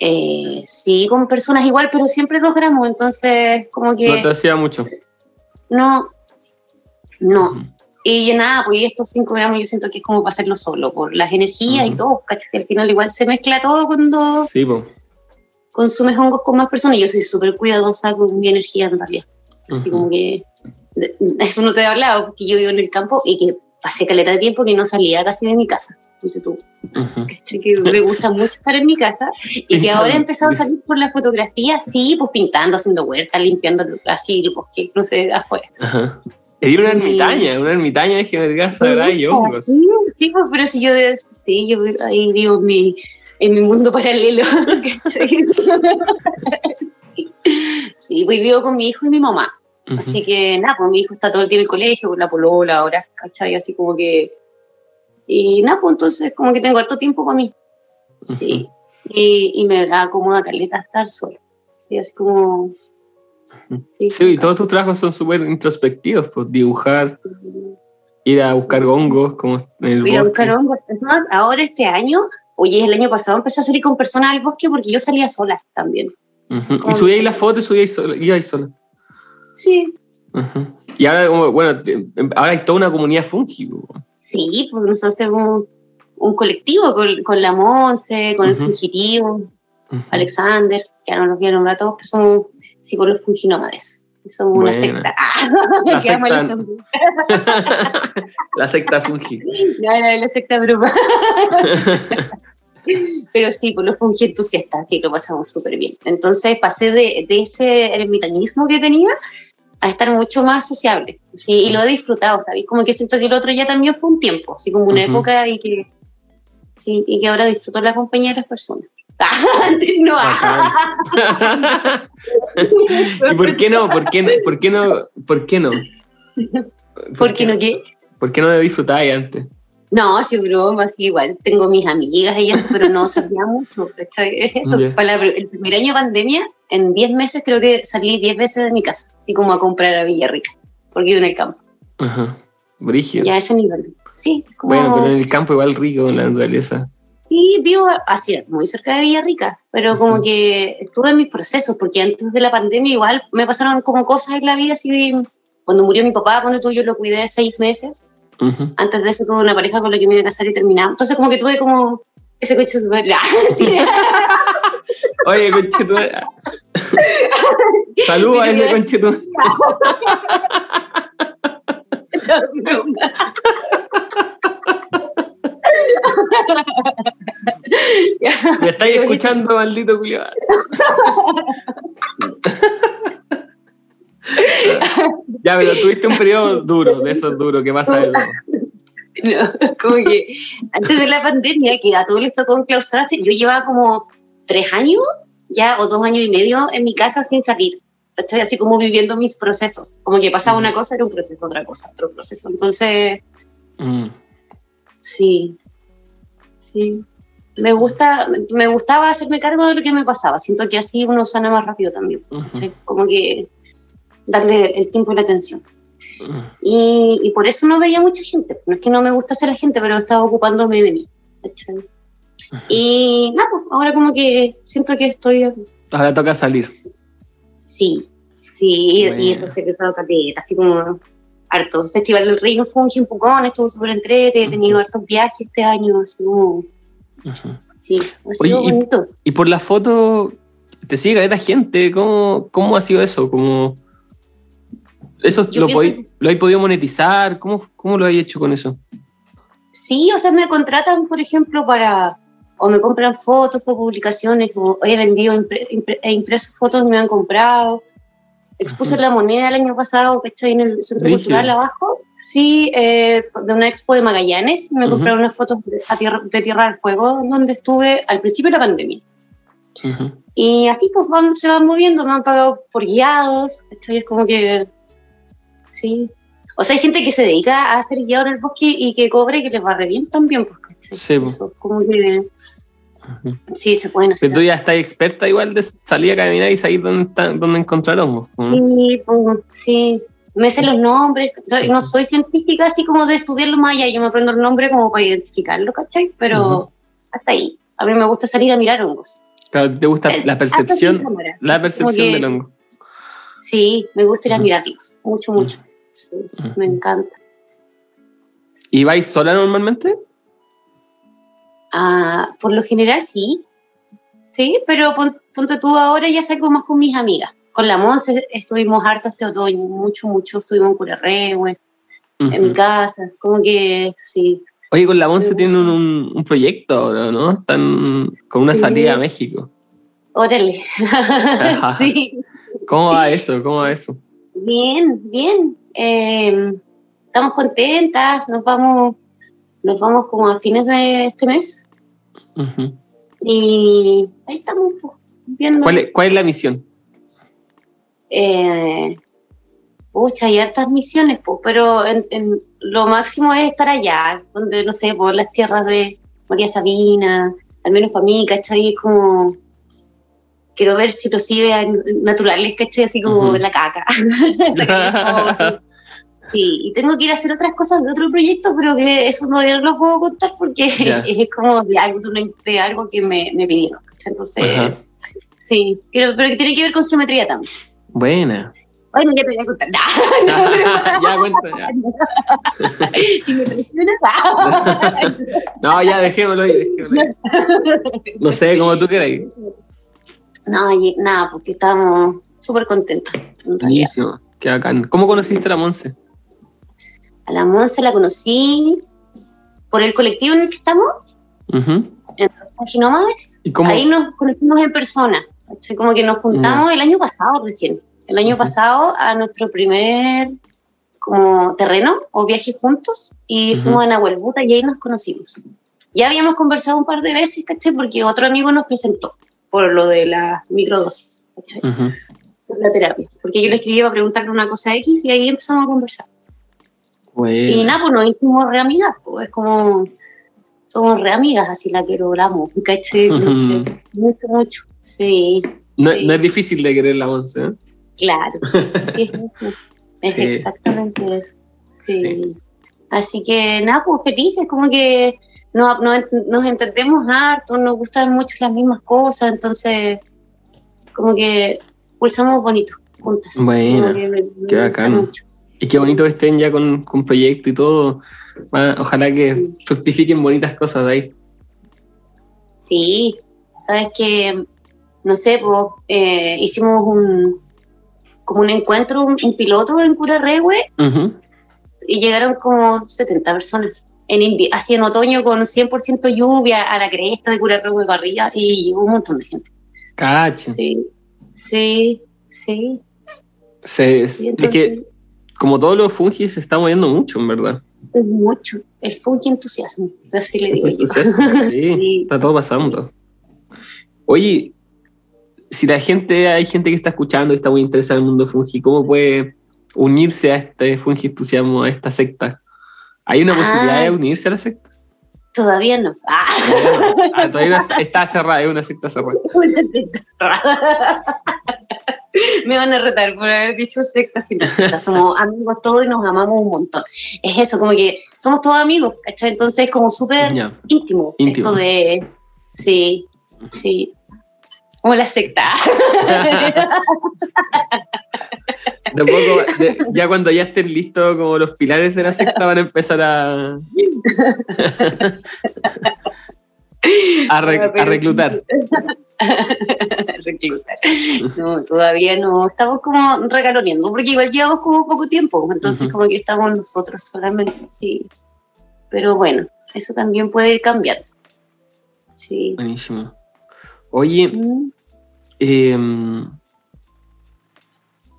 Eh, sí, con personas igual, pero siempre dos gramos, entonces como que... No te hacía mucho. No, no. Y nada, pues estos cinco gramos yo siento que es como para hacerlo solo, por las energías y todo, que al final igual se mezcla todo cuando sí, pues. consumes hongos con más personas. Yo soy súper cuidadosa con mi energía en realidad. Así como que eso no te he hablado, porque yo vivo en el campo y que hace caleta de tiempo que no salía casi de mi casa. tú. Que me gusta mucho estar en mi casa y que ahora he empezado a salir por la fotografía, sí, pues pintando, haciendo huerta, limpiando así el bosque, no sé, afuera. Era una ermitaña, una ermitaña de geometría sagrada y hongos. Sí, pues, pero si yo, sí, yo ahí vivo mi, en mi mundo paralelo. sí, pues vivo con mi hijo y mi mamá. Así que nada, pues mi hijo está todo el día en el colegio, con la polola, ahora, ¿cachai? Así como que. Y nada, pues entonces como que tengo harto tiempo para mí. Sí. Y, y me da cómoda caleta estar sola. Sí, así como. Sí, sí y todos tus trabajos son súper introspectivos, pues dibujar, ir a buscar hongos, como en el Ir a buscar hongos. Es más, ahora este año, oye, el año pasado empecé a salir con personas al bosque porque yo salía sola también. Y subí ahí las fotos y subí ahí sola. Sí. Y ahora, bueno, ahora hay toda una comunidad fungi. Sí, porque nosotros tenemos un colectivo con, con la Monse, con el fungitivo, Alexander, que ahora no los voy a nombrar a todos, pero somos sí, por los funginómades. Somos una secta. La, secta la secta fungi. No, no, la secta bruma. Pero sí, por los fungi entusiastas, sí, lo pasamos súper bien. Entonces pasé de, de, ese ermitañismo que tenía a estar mucho más sociable. Sí, y lo he disfrutado, ¿sabes? Como que siento que el otro ya también fue un tiempo, así como una época y que, sí, y que ahora disfruto la compañía de las personas. no. ¿Y por qué no? ¿Por qué no? ¿Por qué no? ¿Por qué no? ¿Por, qué no qué? ¿Por qué no disfrutar antes? No, sí, broma, sí, igual. Tengo mis amigas, ellas, pero no salía mucho. Eso, para el primer año de pandemia, en 10 meses creo que salí 10 veces de mi casa, así como a comprar a Villarrica, porque vivo en el campo. Ajá. Brigio. Ya a ese nivel. Sí, como... Bueno, pero en el campo igual rico, en la naturaleza. Sí, vivo así, muy cerca de Villarrica, pero como que estuve en mis procesos, porque antes de la pandemia igual me pasaron como cosas en la vida, así, cuando murió mi papá, cuando tú yo lo cuidé seis meses, antes de eso tuve una pareja con la que me iba a casar y terminamos, entonces como que tuve como ese coche super... Oye, conchetu... Saludos a ese conchetu... Me estáis escuchando, maldito Julio. ya, pero tuviste un periodo duro, de esos duros, ¿qué pasa? De no, como que antes de la pandemia, que a todos les tocó enclaustrarse, yo llevaba como tres años ya o dos años y medio en mi casa sin salir. Estoy así como viviendo mis procesos. Como que pasaba una cosa, era un proceso, otra cosa, otro proceso. Entonces, mm. sí, sí. Me, gusta, me gustaba hacerme cargo de lo que me pasaba. Siento que así uno sana más rápido también. Como que darle el tiempo y la atención. y, y, por eso no veía mucha gente. No es que no me gusta ser la gente, pero estaba ocupándome de mí. Y nada, pues ahora como que siento que estoy... Ahora toca salir. Sí, sí, y eso se ha cruzado caleta, así como harto. Festival del Reino Fungi en Pucón, estuvo súper entrete, he tenido hartos viajes este año, así como... Sí, ha sido bonito. Y, por la foto, te sigue caleta gente, ¿cómo, cómo ha sido eso? ¿Cómo... ¿Eso lo, lo hay podido monetizar? ¿Cómo, ¿Cómo lo hay hecho con eso? Sí, o sea, me contratan, por ejemplo, para o me compran fotos por publicaciones, o he vendido, he impreso fotos y me han comprado. Expuse la moneda el año pasado, que estoy en el Centro Cultural abajo, sí, eh, de una expo de Magallanes, me compraron unas fotos de, tierra, de Tierra del Fuego, donde estuve al principio de la pandemia. Y así pues van, se van moviendo, me han pagado por guiados, esto es como que, sí. O sea, hay gente que se dedica a hacer guiado en el bosque y que cobre y que les va re bien también, pues, Sí, pues. como que... Sí, se pueden hacer. Pero tú ya estás experta igual de salir a caminar y saber dónde, dónde encontrar hongos. Sí, pues, sí. Me sé los nombres. No soy científica así como de estudiarlo más allá. Yo me aprendo el nombre como para identificarlo, ¿cachai? Pero hasta ahí. A mí me gusta salir a mirar hongos. Claro, ¿te gusta la percepción, la percepción del hongo? Sí, me gusta ir a mirarlos. Mucho, mucho. Sí, me encanta. ¿Y vais sola normalmente? Ah, por lo general sí, sí, pero ponte tú ahora ya salgo más con mis amigas. Con la Monse estuvimos hartos este otoño, mucho, mucho, estuvimos en Curarre, en mi casa, como que sí. Oye, con la Monse tienen un, proyecto ahora, ¿no? Están con una salida a México. Órale. sí. ¿Cómo va eso? ¿Cómo va eso? Bien, bien. Eh, estamos contentas, nos vamos, nos vamos como a fines de este mes. Y ahí estamos pues, viendo. ¿Cuál es, ¿Cuál es la misión? Eh, Pucha, hay hartas misiones, pues, pero en, lo máximo es estar allá, donde, no sé, por las tierras de María Sabina, al menos para mí, ¿cachai? Es como. Quiero ver si los cibe naturales, ¿cachai? Así como en la caca. sí, y tengo que ir a hacer otras cosas de otro proyecto, pero que eso no, lo puedo contar porque es como de algo, de algo que me, me pidieron, ¿cachai? Entonces, sí, pero, pero que tiene que ver con geometría también. Buena. Bueno, ya te voy a contar. No, ya cuento, ya. si me presionas. no, ya dejémoslo ahí, dejémoslo ahí. No sé, como tú quieras. No, nada, porque estábamos súper contentos. Buenísimo, qué bacán. ¿Cómo conociste a la Monse? A la Monse la conocí por el colectivo en el que estamos, en los Nómades. ¿Y cómo? Ahí nos conocimos en persona. Como que nos juntamos el año pasado recién el año pasado a nuestro primer como terreno o viaje juntos y fuimos a Nahuelbuta y ahí nos conocimos. Ya habíamos conversado un par de veces, ¿cachai? Porque otro amigo nos presentó por lo de la microdosis, ¿cachai? La terapia. Porque yo le escribí para preguntarle una cosa X y ahí empezamos a conversar. Y nada, pues nos hicimos re amigas, pues es como, somos re amigas, así la quiero, la amo, ¿cachai? mucho, mucho, sí. No, no, es difícil de querer la once, ¿eh? Claro, sí, es, exactamente eso. Sí. Así que nada, pues felices, como que nos, nos, entendemos harto, nos gustan mucho las mismas cosas, entonces como que pulsamos bonito juntas. Bueno, qué bacán. Y qué bonito estén ya con, con proyecto y todo. Ojalá que fructifiquen bonitas cosas de ahí. Sí, sabes que, no sé, pues eh, hicimos un, como un encuentro, un, piloto en Cura y llegaron como 70 personas. En así en otoño con 100% lluvia a la cresta de Cura Regue Barriga y llegó un montón de gente. Cacho. Sí, sí, sí. es que como todos los fungis se está moviendo mucho, en verdad. Mucho. El fungi entusiasmo, así le digo yo. sí, está todo pasando. Oye, si la gente, hay gente que está escuchando y está muy interesada en el mundo fungi, ¿cómo puede unirse a este fungi entusiasmo, a esta secta? ¿Hay una posibilidad de unirse a la secta? Todavía no. Ah. todavía está cerrada, es una secta cerrada. Una secta cerrada. Me van a retar por haber dicho secta sin secta. Somos amigos todos y nos amamos un montón. Es eso, como que somos todos amigos, ¿cachai? Entonces es como súper íntimo, íntimo. Esto de. Sí, sí. Como la secta. ya cuando ya estén listos como los pilares de la secta van a empezar a, a, reclutar. reclutar. No, todavía no. Estamos como recaloneando, porque igual llevamos como poco tiempo, entonces como que estamos nosotros solamente, sí. Pero bueno, eso también puede ir cambiando. Sí. Buenísimo. Oye. Em,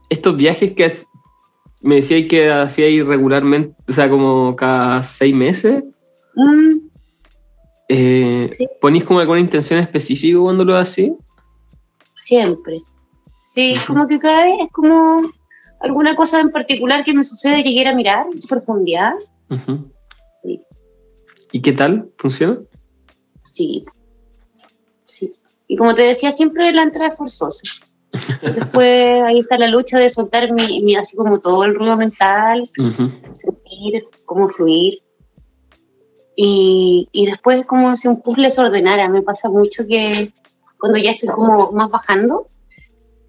estos viajes que me decía que hacía irregularmente, o sea, como cada seis meses. Mm. Eh, ¿Ponís como alguna intención específica cuando lo haces? Siempre. Sí, como que cada vez es como alguna cosa en particular que me sucede que quiera mirar profundidad. Sí. ¿Y qué tal? ¿Funciona? Sí. Sí. Y como te decía, siempre la entrada es forzosa. Después ahí está la lucha de soltar mi, así como todo el ruido mental, sentir, cómo fluir. Y, y, después como si un puzzle se ordenara. Me pasa mucho que cuando ya estoy como más bajando,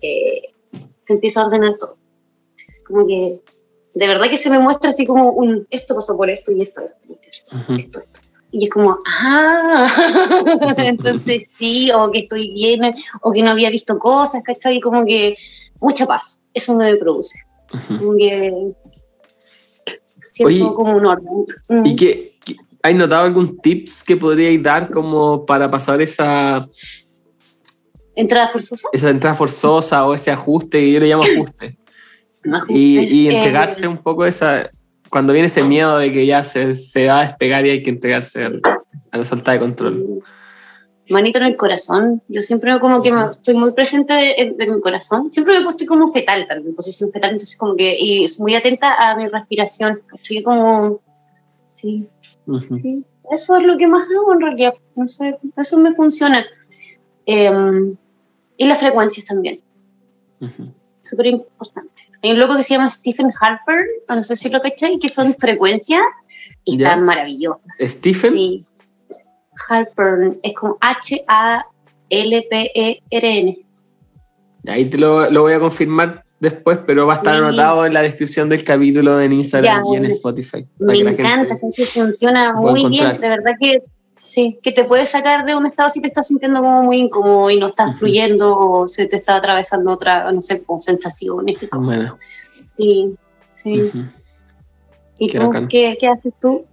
eh, se empieza a ordenar todo. Como que de verdad que se me muestra así como un esto pasó por esto y esto, esto, esto, esto, esto. Y es como, ah, entonces sí, o que estoy bien, o que no había visto cosas, ¿cachai? Como que mucha paz, eso me produce. Como que siento como un orden. ¿Y qué, hay notado algún tips que podríais dar como para pasar esa... ¿Entrada forzosa? Esa entrada forzosa o ese ajuste, yo le llamo ajuste. y, y, entregarse un poco esa, cuando viene ese miedo de que ya se, se va a despegar y hay que entregarse a la solta de control. Manito en el corazón. Yo siempre como que estoy muy presente de, mi corazón. Siempre me puesto como fetal, tal, en posición fetal, entonces como que, y muy atenta a mi respiración. Estoy como, sí, sí. Eso es lo que más hago en realidad. No sé, eso me funciona. Em, y las frecuencias también. Súper importante. Hay un loco que se llama Stephen Harper, no sé si lo cacháis, que son frecuencias y están maravillosas. ¿Stephen? Sí. Harper, es como H-A-L-P-E-R-N. Ahí te lo, lo, voy a confirmar después, pero va a estar anotado en la descripción del capítulo en Instagram y en Spotify. Me encanta, que funciona muy bien, de verdad que sí, que te puede sacar de un estado si te estás sintiendo como muy incómodo y no estás fluyendo o se te está atravesando otra, no sé, con sensaciones y cosas. Bueno. Sí, sí. ¿Y tú ¿qué, qué, haces tú?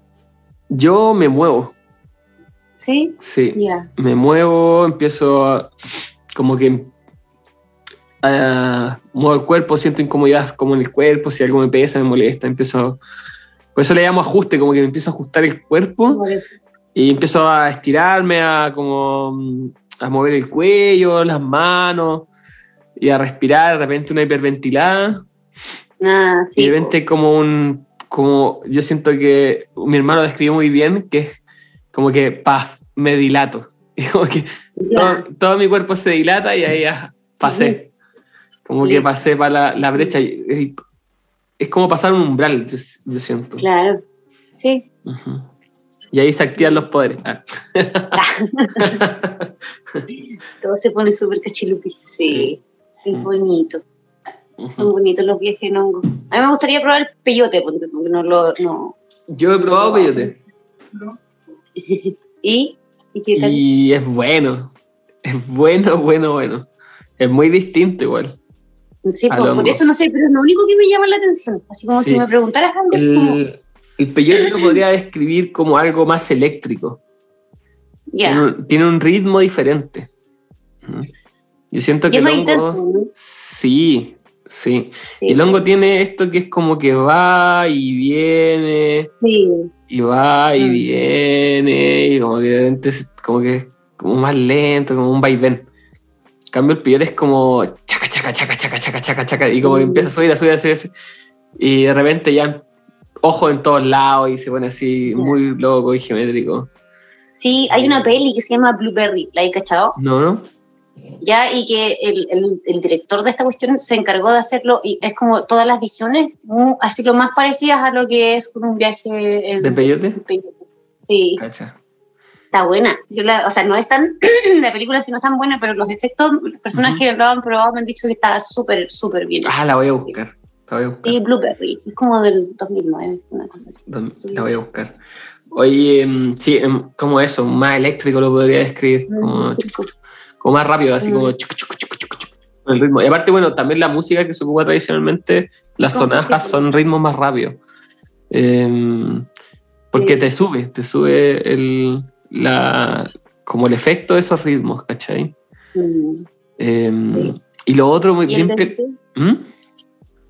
Yo me muevo. ¿Sí? Sí. Me muevo, empiezo como que muevo el cuerpo, siento incomodidad como en el cuerpo, si algo me pesa, me molesta, empiezo... Por eso le llamo ajuste, como que me empiezo a ajustar el cuerpo y empiezo a estirarme, a como a mover el cuello, las manos y a respirar, de repente una hiperventilada. Ah, sí. Y de repente como un, como yo siento que mi hermano describió muy bien, que es como que, paz, me dilato. Y como que todo, mi cuerpo se dilata y ahí ya pasé. Como que pasé para la, brecha. es como pasar un umbral, yo, siento. Claro, sí. Y ahí se activan los poderes. Ah. Todo se pone súper cachilupi. Sí, es bonito. Son bonitos los viajes en hongo. A mí me gustaría probar el peyote, porque no lo. No. Yo he probado peyote. ¿Y? ¿Y qué tal? Y es bueno. Es bueno, bueno, bueno. Es muy distinto igual. Sí, por, eso no sé, pero es lo único que me llama la atención. Así como si me preguntaras algo, el, como... el peyote lo podría describir como algo más eléctrico. Tiene, un, ritmo diferente. Yo siento que el hongo... sí, sí, sí. El hongo tiene esto que es como que va y viene. Sí y va y mm. viene, y como que como que como más lento, como un vaivén. En cambio, el peyote es como chaca, chaca, chaca, chaca, chaca, chaca, chaca, y como que mm. empieza a subir, a subir, a subir, y de repente ya ojo en todos lados y se pone así muy loco y geométrico. Sí, hay una peli que se llama Blueberry, ¿la he cachado? No, no ya y que el, el, director de esta cuestión se encargó de hacerlo y es como todas las visiones, así lo más parecidas a lo que es un viaje ¿De peyote? Sí. Está buena. Yo o sea, no es tan, la película sí no es tan buena, pero los efectos, las personas que lo han probado me han dicho que está súper, súper bien. Ah, la voy a buscar. La voy a buscar. Sí, Blueberry, es como del 2009, una cosa así. La voy a buscar. Oye, em, sí, em, como eso, más eléctrico lo podría describir. Como o más rápido, así como mm. el ritmo. Y aparte, bueno, también la música que se ocupa tradicionalmente, las sonajas son ritmos más rápidos. Em, porque te sube, te sube el, la, como el efecto de esos ritmos, ¿cachai? Mm. Em, y lo otro muy bien... ¿Mm?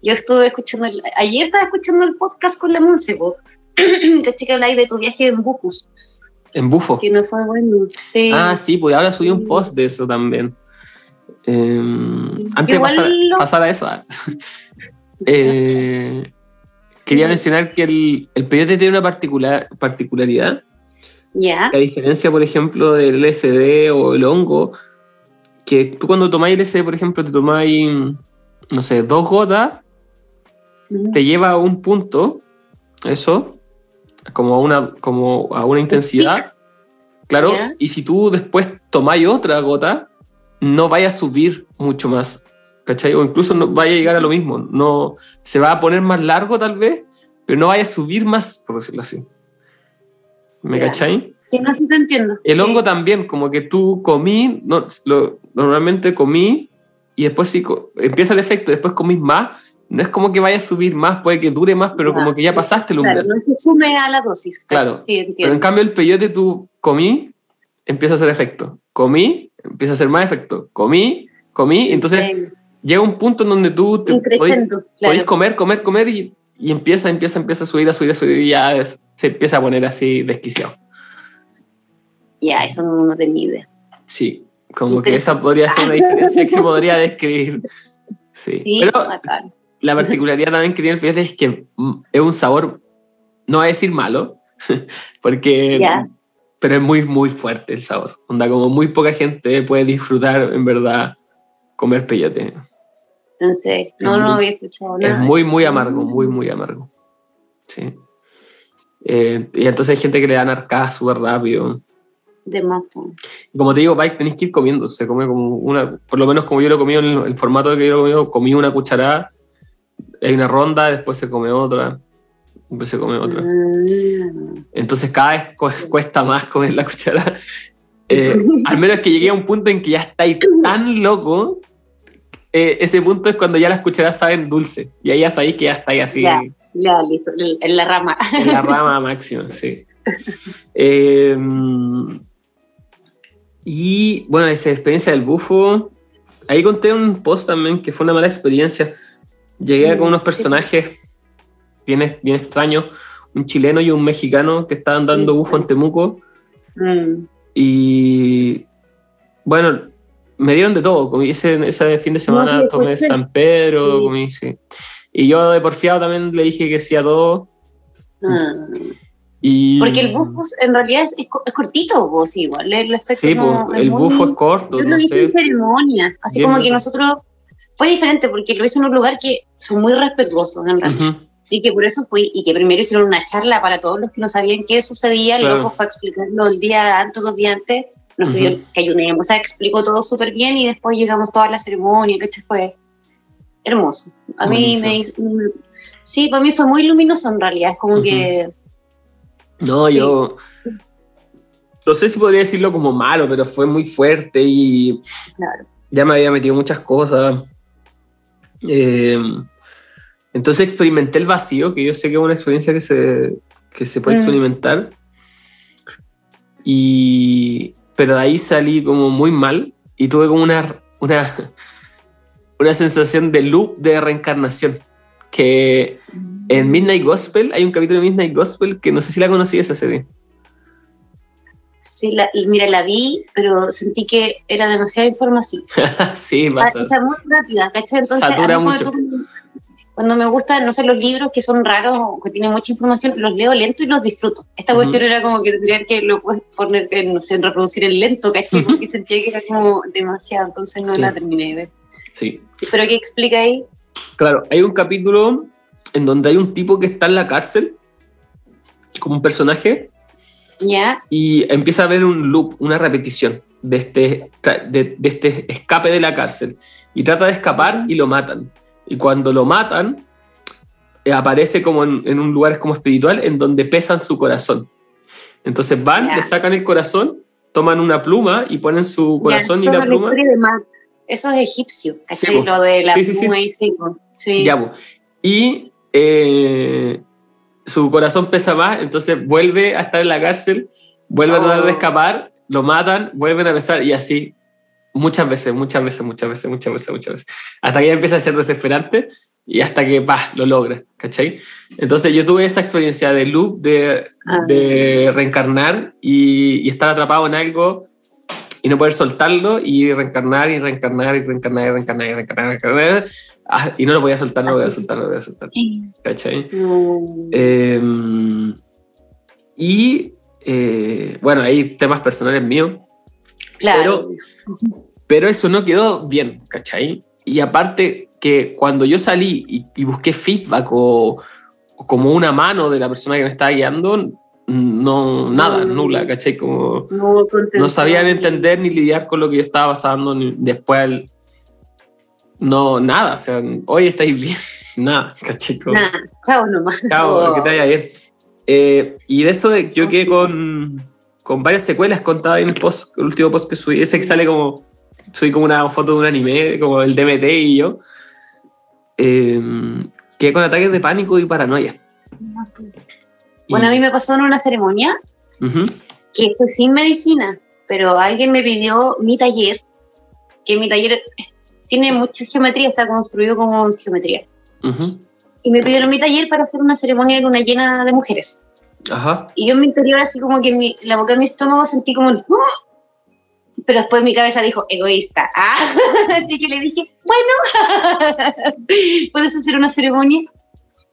Yo estuve escuchando, ayer estaba escuchando el podcast con la Monse, ¿cachai? Que habláis de tu viaje en Bufus. En Bufo. Que no fue bueno. Sí. Ah, sí, pues ahora subí un post de eso también. Em, antes de pasar, a eso, ah. eh, quería mencionar que el, el peyote tiene una particular, particularidad. Ya. A diferencia, por ejemplo, del LSD o el hongo, que tú cuando tomáis LSD, por ejemplo, te tomáis, no sé, dos gotas, te lleva a un punto, eso, como a una, como a una intensidad, claro, y si tú después tomáis otra gota, no vaya a subir mucho más, ¿cachai? O incluso no vaya a llegar a lo mismo, no, se va a poner más largo tal vez, pero no vaya a subir más, por decirlo así. ¿Me cachai? Sí, no sí te entiendo. El hongo también, como que tú comí, no, lo, normalmente comí y después sí empieza el efecto, después comís más, no es como que vaya a subir más, puede que dure más, pero como que ya pasaste el umbral. Claro, no se sume a la dosis. Claro, pero en cambio el peyote tú comí, empieza a hacer efecto. Comí, empieza a hacer más efecto. Comí, comí, entonces llega un punto en donde tú te podés, comer, comer, comer y, y, empieza, empieza, empieza a subir, a subir, a subir y ya se empieza a poner así desquiciado. Ya, eso no, tenía idea. Sí, como que esa podría ser una diferencia que podría describir. Sí, pero la particularidad también que tiene el fiesta es que es un sabor, no voy a decir malo, porque... Pero es muy, muy fuerte el sabor. Onda, como muy poca gente puede disfrutar en verdad comer peyote. En serio, no, no había escuchado nada. Es muy, muy amargo, muy, muy amargo. Sí. Eh, y entonces hay gente que le dan arcadas súper rápido. De más. Como te digo, Bike, tenéis que ir comiendo. Se come como una, por lo menos como yo lo he comido en el, formato que yo lo he comido, comí una cucharada, hay una ronda, después se come otra, después se come otra. Mm. Entonces cada vez cuesta más comer la cucharada. Eh, al menos que llegué a un punto en que ya estáis tan loco eh, ese punto es cuando ya las cucharadas saben dulce. Y ahí ya sabéis que ya estáis así. Ya, ya, listo, en la rama. En la rama máxima, sí. Eh, y bueno, esa experiencia del bufo. Ahí conté un post también que fue una mala experiencia. Llegué con unos personajes bien, bien extraños, un chileno y un mexicano que estaban dando bufo en Temuco. Mm. Y bueno, me dieron de todo. Comí ese, ese fin de semana, tomé San Pedro, comí, sí. Y yo de porfiado también le dije que sí a todo. Ah. Y... Porque el bufo en realidad es, cortito, vos igual. El sí, pues, el bufo es corto. Yo lo hice en ceremonia. Así como que nosotros. Fue diferente porque lo hice en un lugar que son muy respetuosos, en realidad. Y que por eso fui, y que primero hicieron una charla para todos los que no sabían qué sucedía. Luego loco fue a explicarlo el día antes, dos días antes nos pidió que ayudemos, o sea, explicó todo súper bien y después llegamos toda la ceremonia, que fue hermoso. A mí me hizo, sí, para mí fue muy luminoso en realidad, es como que... No, yo... No sé si podría decirlo como malo, pero fue muy fuerte y ya me había metido muchas cosas. Eh, entonces experimenté el vacío, que yo sé que es una experiencia que se, que se puede mm. experimentar. Y, pero de ahí salí como muy mal y tuve como una, una, una sensación de loop de reencarnación. Que en Midnight Gospel, hay un capítulo de Midnight Gospel que no sé si la conocí esa serie. Sí, la, mira, la vi, pero sentí que era demasiada información. sí, pasa. Ah, muy rápida, Entonces, Satura mucho cuando me gustan, no sé, los libros que son raros o que tienen mucha información, los leo lento y los disfruto. Esta cuestión era como que tendría que lo puedes poner, no sé, reproducir en lento, ¿cachai? Porque sentía que era como demasiado, entonces no la terminé de ver. Sí. ¿Pero qué explica ahí? Claro, hay un capítulo en donde hay un tipo que está en la cárcel, como un personaje, ¿Ya? y empieza a ver un loop, una repetición de este, de, de este escape de la cárcel. Y trata de escapar y lo matan y cuando lo matan, eh, aparece como en, un lugar como espiritual en donde pesan su corazón. Entonces van, le sacan el corazón, toman una pluma y ponen su corazón y la pluma. Eso es egipcio, sí, lo de la pluma y sí. Ya, y eh, su corazón pesa más, entonces vuelve a estar en la cárcel, vuelve a tratar de oh. escapar, lo matan, vuelven a pesar y así muchas veces, muchas veces, muchas veces, muchas veces, muchas veces. Hasta que ya empieza a ser desesperante y hasta que, pa, lo logra, ¿cachai? Entonces yo tuve esa experiencia de loop, de, ah. de reencarnar y, y, estar atrapado en algo y no poder soltarlo y reencarnar y reencarnar y reencarnar y reencarnar y reencarnar, y, reencarnar, ah, y no lo voy a soltar, no lo voy a soltar, no lo voy a soltar, ¿cachai? Em, y eh, bueno, hay temas personales míos. Claro. Pero pero eso no quedó bien, ¿cachai? Y aparte que cuando yo salí y, busqué feedback o, como una mano de la persona que me estaba guiando, no, nada, nula, ¿cachai? Como no, sabían entender ni lidiar con lo que yo estaba pasando, ni después no, nada, o sea, hoy estáis bien, nada, ¿cachai? nada, chao nomás. Chao, que te vaya bien. Eh, y de eso de, yo quedé con, con varias secuelas contadas en el post, el último post que subí, ese que sale como soy como una foto de un anime, como el DMT y yo, eh, que con ataques de pánico y paranoia. Bueno, a mí me pasó en una ceremonia que fue sin medicina, pero alguien me pidió mi taller, que mi taller tiene mucha geometría, está construido como geometría. Y me pidieron mi taller para hacer una ceremonia de luna llena de mujeres. Ajá. Y yo en mi interior, así como que en la boca de mi estómago sentí como pero después mi cabeza dijo, egoísta. Ah, así que le dije, bueno, puedes hacer una ceremonia.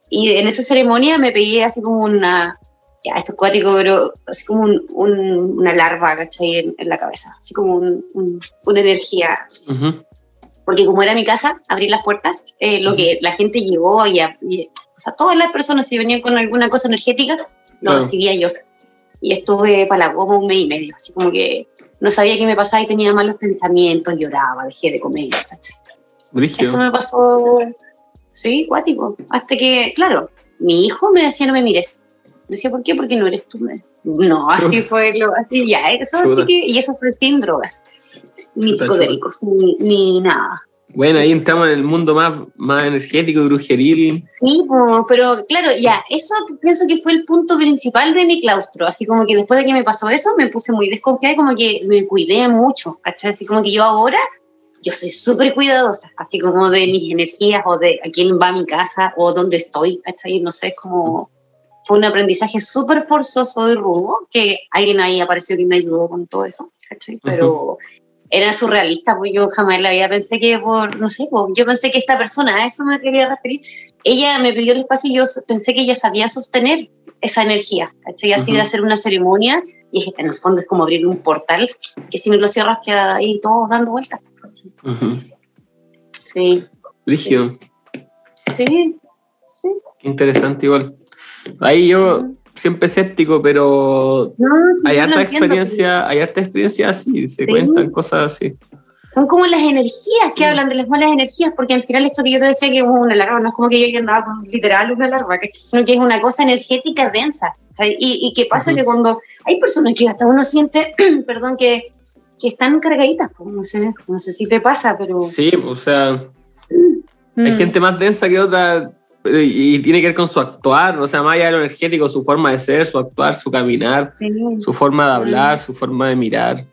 Y en esa ceremonia me pegué así como una, ya, esto es cuático, pero así como una larva, ¿cachai? En, en, la cabeza, así como una energía. Porque como era mi casa, abrí las puertas, eh, lo que la gente llegó y, o sea, todas las personas si venían con alguna cosa energética, lo recibía yo. Y estuve para la goma un mes y medio, así como que no sabía qué me pasaba y tenía malos pensamientos, lloraba, dejé de comer. Eso me pasó, sí, cuático. Hasta que, claro, mi hijo me decía, no me mires. Me decía, ¿por qué? Porque no eres tú. No, así fue, lo, así ya, eso, así que, y eso fue sin drogas, ni psicodélicos, ni, ni nada. Bueno, ahí entramos en el mundo más, más energético, brujeril. Sí, pero claro, ya, eso pienso que fue el punto principal de mi claustro. Así como que después de que me pasó eso, me puse muy desconfiada y como que me cuidé mucho, ¿cachai? Así como que yo ahora, yo soy súper cuidadosa, así como de mis energías o de a quién va a mi casa o dónde estoy, ¿cachai? No sé, es como. Fue un aprendizaje súper forzoso y rudo, que alguien ahí apareció y me ayudó con todo eso, ¿cachai? Pero era surrealista, pues yo jamás en la vida pensé que por, no sé, pues yo pensé que esta persona, a eso me quería referir, ella me pidió el espacio y yo pensé que ella sabía sostener esa energía, ¿cachai? Así de hacer una ceremonia, y dije, en el fondo es como abrir un portal, que si no lo cierras queda ahí todo dando vueltas. Sí. Brigio. Sí, sí. Interesante igual. Ahí yo siempre escéptico, pero hay harta experiencia, hay harta experiencia así, se cuentan cosas así. Son como las energías que hablan de las malas energías, porque al final esto que yo te decía que es una larva, no es como que yo andaba con literal una larva, sino que es una cosa energética densa. Y, y que pasa que cuando hay personas que hasta uno siente, perdón, que, que están cargaditas, pues no sé, no sé si te pasa, pero... Sí, o sea, hay mm. gente más densa que otra y tiene que ver con su actuar, o sea, más allá de lo energético, su forma de ser, su actuar, su caminar, su forma de hablar, su forma de mirar.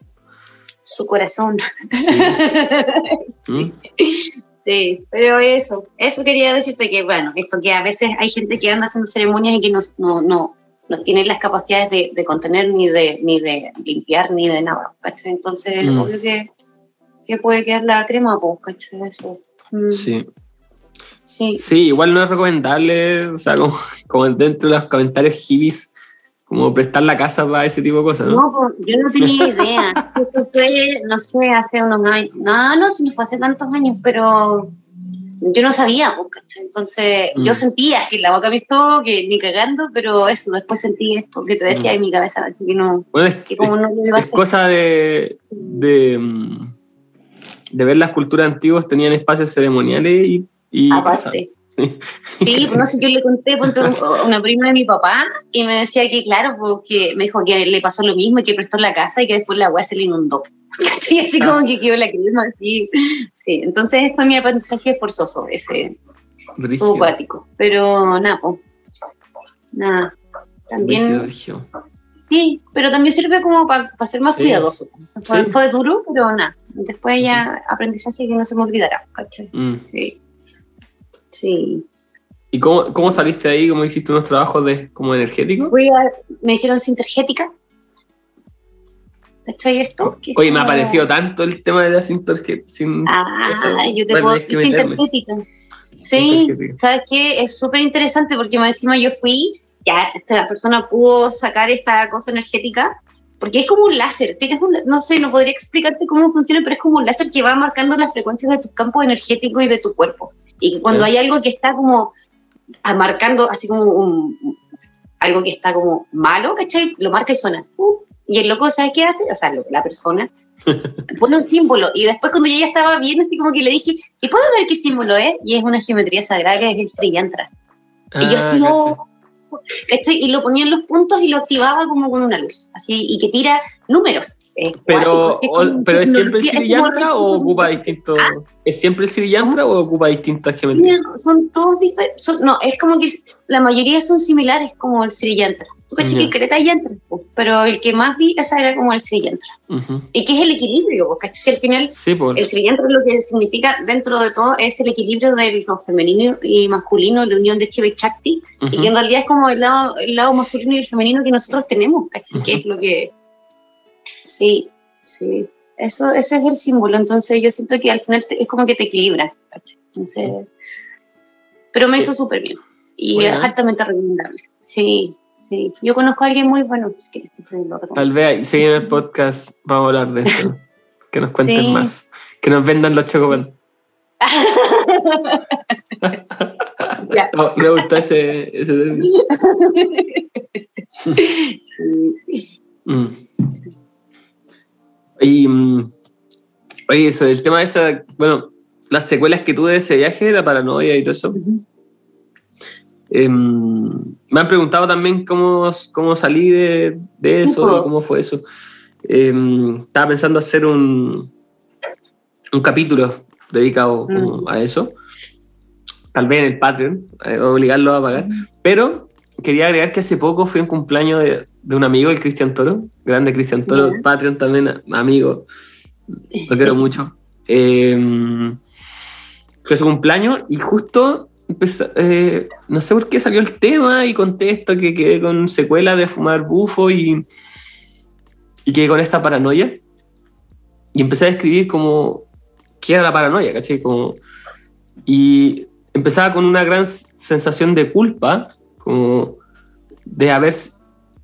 Su corazón. ¿Mm? Sí. pero eso, eso quería decirte que, bueno, esto que a veces hay gente que anda haciendo ceremonias y que no, no, no, no tiene las capacidades de, contener, ni de, ni de limpiar, ni de nada, Entonces, mm. obvio que, que, puede quedar la crema, pues, ¿cachai? Eso. Mm. Sí. Sí. igual no es recomendable, o sea, como, dentro de los comentarios hippies, como prestar la casa para ese tipo de cosas, ¿no? No, pues, yo no tenía idea. Eso fue, no sé, hace unos años. No, no, si no fue hace tantos años, pero yo no sabía, pues, Entonces, yo mm. sentía así la boca me estuvo que ni cagando, pero eso, después sentí esto que te decía mm. en mi cabeza, que no. Bueno, es, que como no es cosa de, de, mm, de ver las culturas antiguas, tenían espacios ceremoniales y Aparte. Sí, pues no sé, yo le conté a una prima de mi papá y me decía que, claro, porque me dijo que le pasó lo mismo y que prestó la casa y que después la agua se le inundó. Y así como que quedó la crema así. Sí, entonces fue mi aprendizaje forzoso, ese acuático. Pero nada, pues. Nada. También. Sí, pero también sirve como para ser más cuidadoso. Fue, duro, pero nada. Después ya aprendizaje que no se me olvidará, ¿cachai? Mm. Sí. Sí. ¿Y cómo, cómo saliste de ahí? ¿Cómo hiciste unos trabajos de, como energéticos? me hicieron sintergética. ¿Cachai esto? Oye, me ha parecido tanto el tema de la sintergética. ah, yo te puedo... Sintergética. Sí, ¿sabes qué? Es súper interesante porque más encima yo fui, ya esta persona pudo sacar esta cosa energética, porque es como un láser. Tienes un, no sé, no podría explicarte cómo funciona, pero es como un láser que va marcando las frecuencias de tus campos energéticos y de tu cuerpo. Y cuando hay algo que está como marcando, así como un, algo que está como malo, ¿cachai? Lo marca y suena. y el loco, ¿sabes qué hace? O sea, la persona pone un símbolo. Y después, cuando yo ya estaba bien, así como que le dije, ¿y puedo ver qué símbolo es? Y es una geometría sagrada que es el Sri Yantra. y yo así, oh, ¿cachai? Y lo ponía en los puntos y lo activaba como con una luz. Así, y que tira números. Pero, pero ¿es siempre el Siriyantra o ocupa distinto? ¿Ah? ¿Es siempre el Siriyantra o ocupa distintas geometrías? Son todos diferentes. No, es como que la mayoría son similares, como el Siriyantra. Tú caché que Creta y Yantra, pero el que más vi esa era como el Siriyantra. Y que es el equilibrio, porque si al final sí, el Siriyantra lo que significa dentro de todo es el equilibrio del femenino y masculino, la unión de Shiva y Chakti, y que en realidad es como el lado, el lado masculino y el femenino que nosotros tenemos, que es lo que Sí, sí. Eso, ese es el símbolo. Entonces yo siento que al final es como que te equilibra. pero me hizo súper bien. Y es altamente recomendable. Sí, sí. Yo conozco a alguien muy bueno. Pues, que Tal vez si en el podcast vamos a hablar de eso. que nos cuenten más. Que nos vendan los chocopan. me gusta ese, ese mm. Y, mm, oye, eso, el tema de esa, bueno, las secuelas que tuve de ese viaje, la paranoia y todo eso. Em, me han preguntado también cómo, cómo salí de, de eso, cómo fue eso. Em, estaba pensando hacer un, un capítulo dedicado mm. a eso. Tal vez en el Patreon, eh, obligarlo a pagar. Pero quería agregar que hace poco fui un cumpleaños de, de un amigo, el Cristian Toro, grande Cristian Toro, Patreon también, amigo, lo quiero mucho. Eh, fue su cumpleaños y justo eh, no sé por qué salió el tema y conté esto que quedé con secuela de fumar bufo y, y quedé con esta paranoia. Y empecé a escribir como qué era la paranoia, ¿cachai? Como, y empezaba con una gran sensación de culpa, como de haber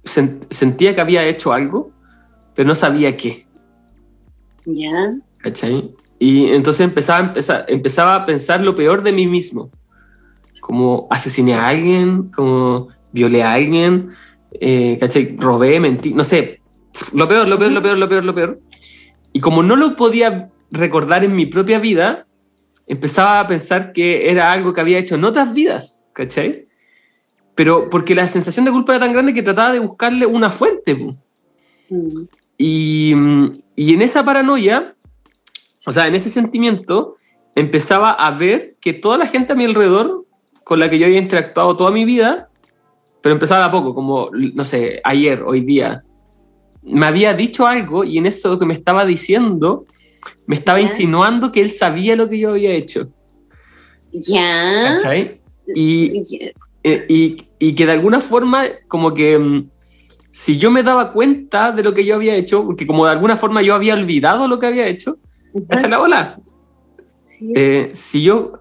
sentía que había hecho algo, pero no sabía qué. Ya. ¿Cachai? Y entonces empezaba, empezaba, a pensar lo peor de mí mismo. Como asesiné a alguien, como violé a alguien, eh, ¿cachai? Robé, mentí, no sé. Lo peor, lo peor, lo peor, lo peor, lo peor. Y como no lo podía recordar en mi propia vida, empezaba a pensar que era algo que había hecho en otras vidas, ¿cachai? Pero porque la sensación de culpa era tan grande que trataba de buscarle una fuente. Mm. Y, y, en esa paranoia, o sea, en ese sentimiento, empezaba a ver que toda la gente a mi alrededor, con la que yo había interactuado toda mi vida, pero empezaba a poco, como, no sé, ayer, hoy día, me había dicho algo y en eso que me estaba diciendo, me estaba insinuando que él sabía lo que yo había hecho. Ya. ¿Cachai? Y, eh, y, y, que de alguna forma, como que mm, si yo me daba cuenta de lo que yo había hecho, porque como de alguna forma yo había olvidado lo que había hecho, ¿cachai la bola? Eh, si yo,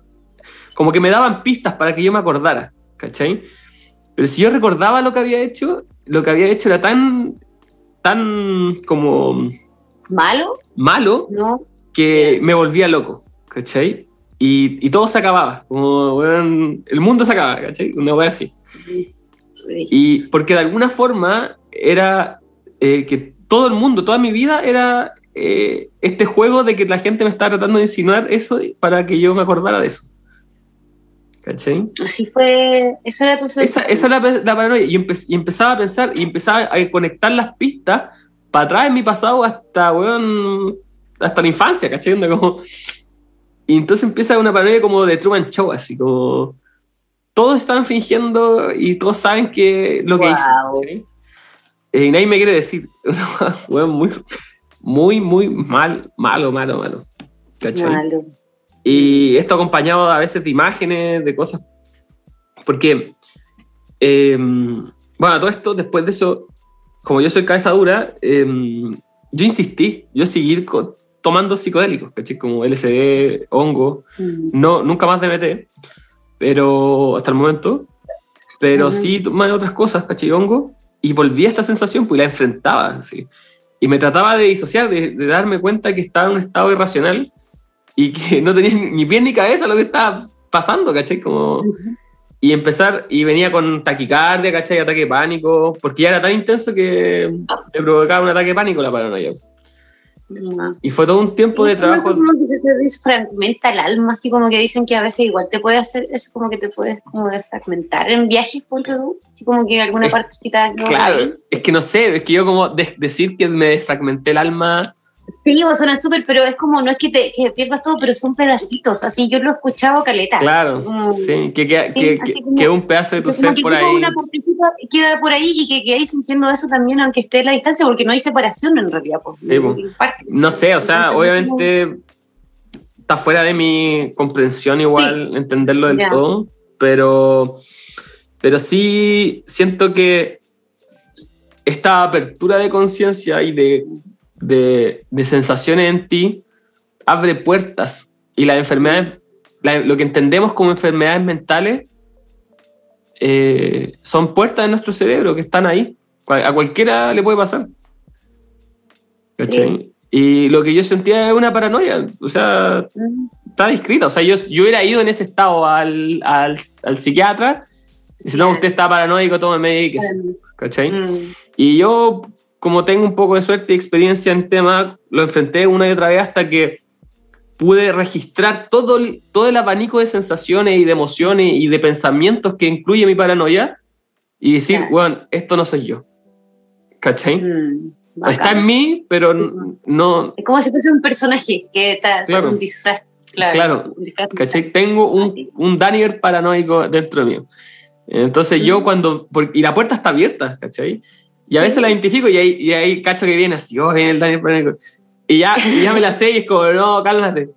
como que me daban pistas para que yo me acordara, ¿cachai? Pero si yo recordaba lo que había hecho, lo que había hecho era tan, tan como... ¿Malo? Malo, no. que me volvía loco, ¿cachai? Y, todo se acababa, como el mundo se acababa, ¿cachai? Una wea así. Y porque de alguna forma era eh, que todo el mundo, toda mi vida era eh, este juego de que la gente me estaba tratando de insinuar eso para que yo me acordara de eso. ¿Cachai? Así fue, esa era tu Esa, esa era la, paranoia. Y, empezaba a pensar y empezaba a conectar las pistas para atrás en mi pasado hasta, bueno, hasta la infancia, ¿cachai? Como, y entonces empieza una paranoia como de Truman Show, así como todos están fingiendo y todos saben que lo que hice. Eh, y nadie me quiere decir. muy, muy, muy mal, malo, malo, malo. Malo. Y esto acompañado a veces de imágenes, de cosas. Porque, em, bueno, todo esto, después de eso, como yo soy cabeza dura, em, yo insistí, yo seguir con, tomando psicodélicos, ¿cachai? Como LSD, hongo, mm. no, nunca más DMT, pero hasta el momento, pero sí tomé otras cosas, ¿cachai? Hongo, y volví a esta sensación, pues la enfrentaba, así. Y me trataba de disociar, de, darme cuenta que estaba en un estado irracional y que no tenía ni pie ni cabeza lo que estaba pasando, ¿cachai? Como... Y empezar, y venía con taquicardia, ¿cachai? Ataque de pánico, porque ya era tan intenso que me provocaba un ataque de pánico la paranoia. Y fue todo un tiempo de trabajo. Es como que se te desfragmenta el alma, así como que dicen que a veces igual te puede hacer eso, como que te puedes como desfragmentar en viajes, ponte tú, así como que alguna partecita. claro, es que no sé, es que yo como decir que me desfragmenté el alma Sí, a suena súper, pero es como, no es que te pierdas todo, pero son pedacitos, así yo lo he escuchado caleta. Claro, sí, que queda que, un pedazo de tu ser por ahí. Una queda por ahí y que quedáis sintiendo eso también, aunque esté a la distancia, porque no hay separación en realidad. Pues, no sé, o sea, obviamente está fuera de mi comprensión igual entenderlo del todo, pero, pero sí siento que esta apertura de conciencia y de de, sensaciones en ti abre puertas y las enfermedades, lo que entendemos como enfermedades mentales, eh, son puertas de nuestro cerebro que están ahí. A cualquiera le puede pasar. Y lo que yo sentía es una paranoia, o sea, está descrita. O sea, yo, yo hubiera ido en ese estado al, al, al psiquiatra y si no, usted está paranoico, tome médico. ¿Cachai? Mm. Y yo como tengo un poco de suerte y experiencia en tema, lo enfrenté una y otra vez hasta que pude registrar todo el, todo el abanico de sensaciones y de emociones y de pensamientos que incluye mi paranoia y decir, bueno, esto no soy yo. ¿Cachai? Mm, está en mí, pero no... Es como si fuese un personaje que está claro. un disfraz. Claro, ¿cachai? Tengo un, un Daniel paranoico dentro de mí. Entonces yo mm. cuando... y la puerta está abierta, ¿cachai? Y a veces la identifico y ahí, y ahí cacho que viene así, oh, viene el Daniel. Y ya, ya me la sé y es como, no, cálmate.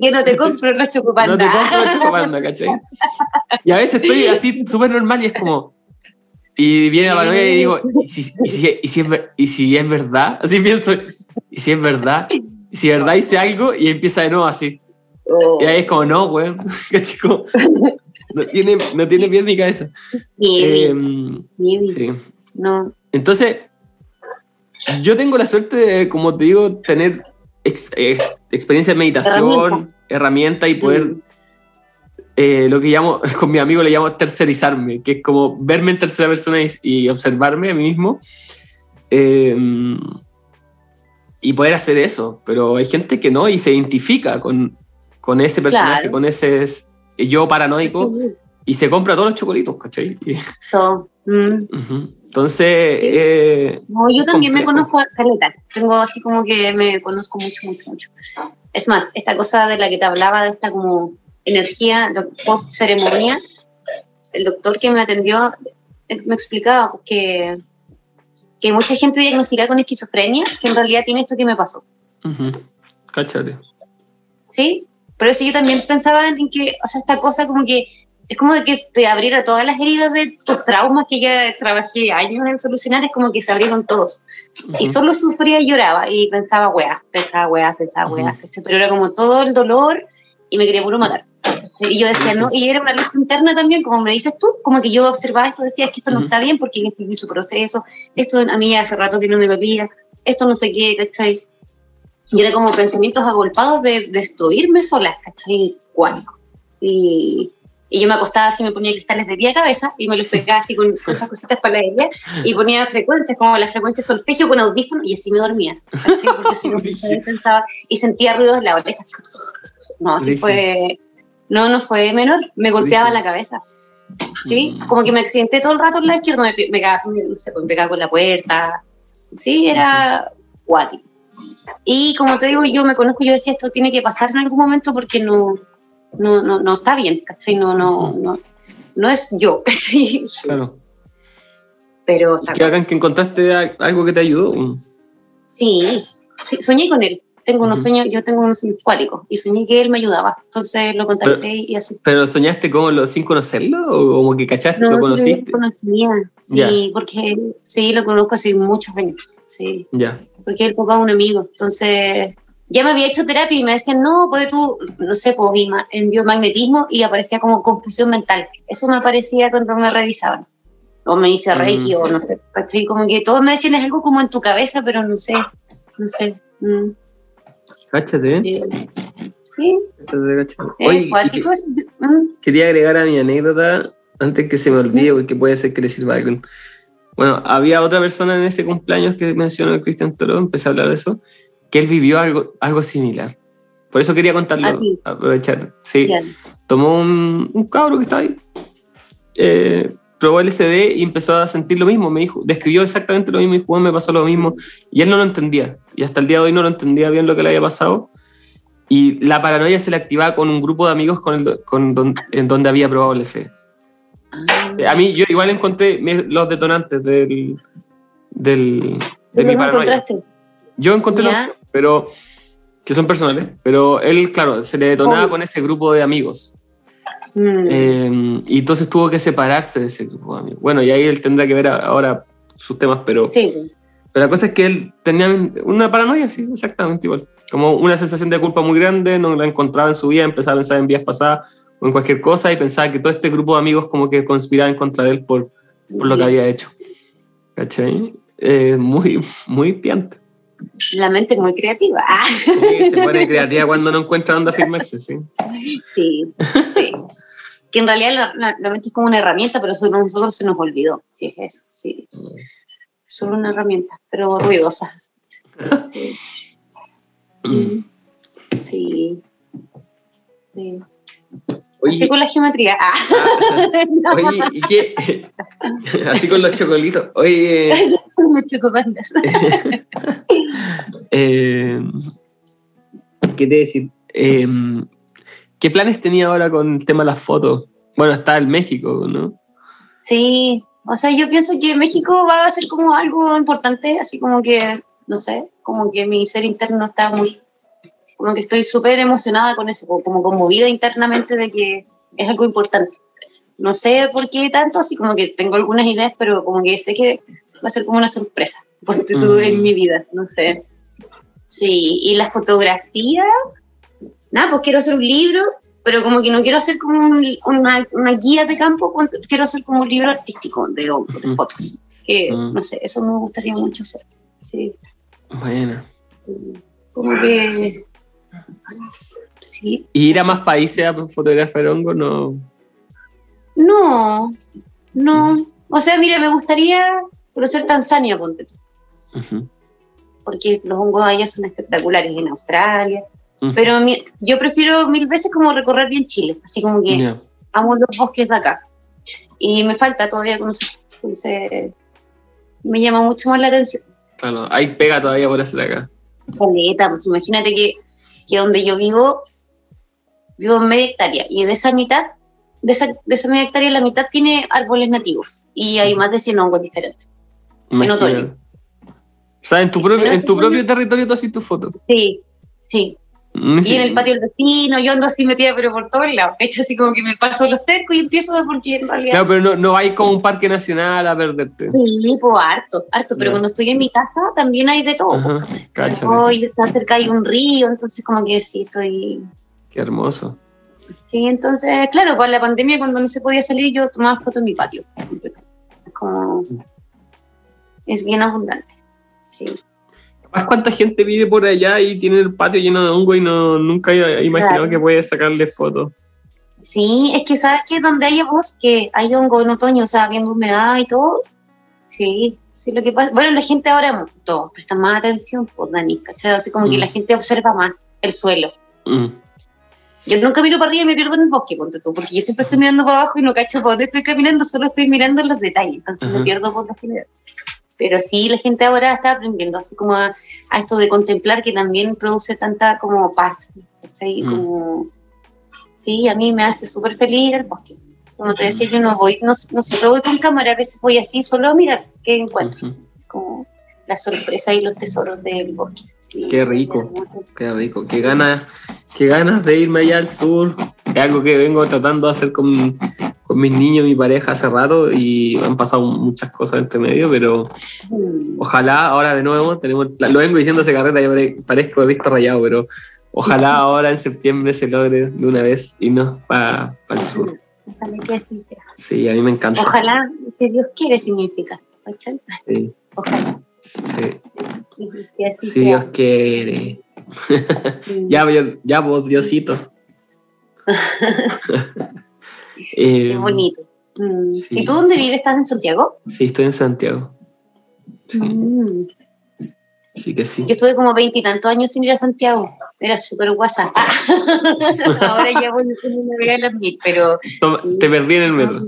Que no te compro los chocopanda. No te compro los chocopanda, ¿cachai? Y a veces estoy así súper normal y es como... Y viene la paranoia y digo, ¿y si, y, si, y, si es, ¿y si es verdad? Así pienso, ¿y si es verdad? ¿Y si es verdad hice algo? Y empieza de nuevo así. Oh. Y ahí es como, no, güey, chico. No tiene, no tiene bien mi cabeza. Eh, sí. No. Entonces, yo tengo la suerte de, como te digo, tener eh, experiencia de meditación, herramienta, y poder, mm. eh, lo que llamo, con mi amigo le llamo tercerizarme, que es como verme en tercera persona y, observarme a mí mismo. Em, y poder hacer eso, pero hay gente que no y se identifica con, con ese personaje, con ese yo paranoico y se compra todos los chocolitos, ¿cachai? Todo. Mm. Entonces. Eh, no, yo también me conozco a Caleta. Tengo así como que me conozco mucho, mucho, mucho. Es más, esta cosa de la que te hablaba, de esta como energía post ceremonia, el doctor que me atendió me explicaba que, que mucha gente diagnostica con esquizofrenia, que en realidad tiene esto que me pasó. Cáchate. Sí, pero eso yo también pensaba en que, o sea, esta cosa como que es como de que te abriera todas las heridas de tus traumas que ya trabajé años en solucionar, es como que se abrieron todos. Y solo sufría y lloraba y pensaba, weá, pensaba, weá, pensaba, weá, pero era como todo el dolor y me quería puro matar. Y yo decía, no, y era una luz interna también, como me dices tú, como que yo observaba esto, decía, que esto no está bien porque este su proceso, esto a mí hace rato que no me dolía, esto no sé qué, ¿cachai? Y era como pensamientos agolpados de destruirme sola, ¿cachai? Cuánico. Y, y yo me acostaba así, me ponía cristales de pie a cabeza y me los pegaba así con, esas cositas para la y ponía frecuencias, como la frecuencia solfegio con audífono y así me dormía. pensaba, y sentía ruidos en la oreja. No, así fue. No, no fue menor, me golpeaba la cabeza. Sí, mm. como que me accidenté todo el rato en la izquierda, me, me, pegaba, no sé, me pegaba con la puerta. Sí, era guático. Y como te digo, yo me conozco, yo decía, esto tiene que pasar en algún momento porque no, no, no, no está bien, ¿cachai? No, no, no, no es yo, ¿cachai? Claro. Pero que hagan que encontraste algo que te ayudó. Sí, soñé con él. Tengo unos sueños, yo tengo unos sueños cuáticos y soñé que él me ayudaba. Entonces lo contacté y así. ¿Pero soñaste como sin conocerlo o como que cachaste, lo conociste? lo conocía, sí, porque sí, lo conozco hace muchos años. Sí. Ya. Porque el papá es un amigo. Entonces ya me había hecho terapia y me decían, no, puede tú, no sé, pues en biomagnetismo y aparecía como confusión mental. Eso me aparecía cuando me revisaban. O me dice mm. Reiki o no sé, Como que todos me decían es algo como en tu cabeza, pero no sé, no sé. Mm. Cáchate. Sí. sí. Oye, mm. quería agregar a mi anécdota antes que se me olvide, porque puede ser que le sirva algo. Bueno, había otra persona en ese cumpleaños que mencionó el Cristian Toro, empecé a hablar de eso, que él vivió algo, algo similar. Por eso quería contarlo, aprovechar. Sí, tomó un, un, cabro que estaba ahí, eh, probó el SD y empezó a sentir lo mismo. Me dijo, describió exactamente lo mismo y Juan me pasó lo mismo. Y él no lo entendía. Y hasta el día de hoy no lo entendía bien lo que le había pasado. Y la paranoia se le activaba con un grupo de amigos con, el, con en donde había probado el SD. A mí, yo igual encontré los detonantes del, del, de mi paranoia. Yo encontré los, pero que son personales, pero él, claro, se le detonaba con ese grupo de amigos. Mm. Eh, y entonces tuvo que separarse de ese grupo de amigos. Bueno, y ahí él tendrá que ver ahora sus temas, pero, sí. pero la cosa es que él tenía una paranoia, sí, exactamente igual. Como una sensación de culpa muy grande, no la encontraba en su vida, empezaba a pensar en vías pasadas o en cualquier cosa y pensaba que todo este grupo de amigos como que conspiraba en contra de él por, por lo que había hecho. ¿Cachai? Eh, muy, muy piante. La mente es muy creativa. Sí, se pone creativa cuando no encuentra dónde afirmarse, sí. Sí, sí. Que en realidad la, mente es como una herramienta, pero a nosotros se nos olvidó. Sí, es eso, sí. Solo una herramienta, pero ruidosa. Sí. Mm. sí. sí. Así con la geometría. Ah. ah oye, ¿y qué? así con los chocolitos. Oye. Son los chocopandas. eh, ¿Qué te decir? Eh, ¿Qué planes tenía ahora con el tema de las fotos? Bueno, está el México, ¿no? Sí, o sea, yo pienso que México va a ser como algo importante, así como que, no sé, como que mi ser interno está muy como que estoy súper emocionada con eso, como conmovida internamente de que es algo importante. No sé por qué tanto, así como que tengo algunas ideas, pero como que sé que va a ser como una sorpresa, pues en mi vida, no sé. Sí, y la fotografía, nada, pues quiero hacer un libro, pero como que no quiero hacer como una, una, guía de campo, quiero hacer como un libro artístico de, de fotos. Que, no sé, eso me gustaría mucho hacer. Sí. Bueno. Como que Sí. ¿Y ir a más países a fotografiar hongo? No. No, no. O sea, mira, me gustaría conocer Tanzania, ponte tú. Porque los hongos allá son espectaculares en Australia. Pero yo prefiero mil veces como recorrer bien Chile, así como que amo los bosques de acá. Y me falta todavía conocer. Entonces, me llama mucho más la atención. Claro, hay pega todavía por hacer acá. pues imagínate que que donde yo vivo, vivo en media hectárea, y de esa mitad, de esa, de esa media hectárea, la mitad tiene árboles nativos, y hay más de 100 hongos diferentes. En otoño. O sea, en tu, propio, en tu propio territorio tú haces tus fotos. Sí, sí. Mm, y en el patio del vecino, yo ando así metida, pero por todos lados. De hecho, así como que me paso los cercos y empiezo porque en realidad. Claro, pero no, no hay como un parque nacional a perderte. Sí, pues harto, harto. Pero cuando estoy en mi casa también hay de todo. Ajá, y está cerca hay un río, entonces como que sí, estoy. Qué hermoso. Sí, entonces, claro, con la pandemia, cuando no se podía salir, yo tomaba fotos en mi patio. Es como. Es bien abundante. Sí cuánta gente vive por allá y tiene el patio lleno de hongo y no, nunca he imaginado que puede sacarle fotos. Sí, es que sabes que donde hay bosque, hay hongo en otoño, o sea, viendo humedad y todo. Sí, sí, lo que pasa. Bueno, la gente ahora todo, presta más atención, pues, Dani, ¿cachai? Así como que la mm. gente observa más el suelo. Mm. Yo nunca miro para arriba y me pierdo en el bosque, ponte tú, porque yo siempre estoy mirando para abajo y no cacho por dónde estoy caminando, solo estoy mirando los detalles, entonces me pierdo por la general. Pero sí, la gente ahora está aprendiendo así como a, esto de contemplar que también produce tanta como paz. Mm. sí, a mí me hace súper feliz ir al bosque. Como te decía, yo no voy, no, no siempre voy con cámara, a veces voy así solo a mirar qué encuentro. Como la sorpresa y los tesoros del bosque. qué rico, qué rico. Qué ganas, qué ganas de irme allá al sur. Es algo que vengo tratando de hacer con, con mis niños y mi pareja hace rato y han pasado muchas cosas entre medio, pero ojalá ahora de nuevo, tenemos, lo vengo diciendo hace carrera, ya parezco de disco rayado, pero ojalá ahora en septiembre se logre de una vez irnos para el sur. Ojalá que así sea. Sí, a mí me encanta. Ojalá, si Dios quiere, significa. Sí. Ojalá. Sí. Si Dios quiere. ya, ya, vos, Diosito. Qué eh, bonito. Mm. ¿Y tú dónde vives? ¿Estás en Santiago? Sí, estoy en Santiago. Mm. Sí que sí. Yo estuve como veintitantos años sin ir a Santiago. Era súper guasa. Ahora ya voy a las mil, pero... te perdí en el metro.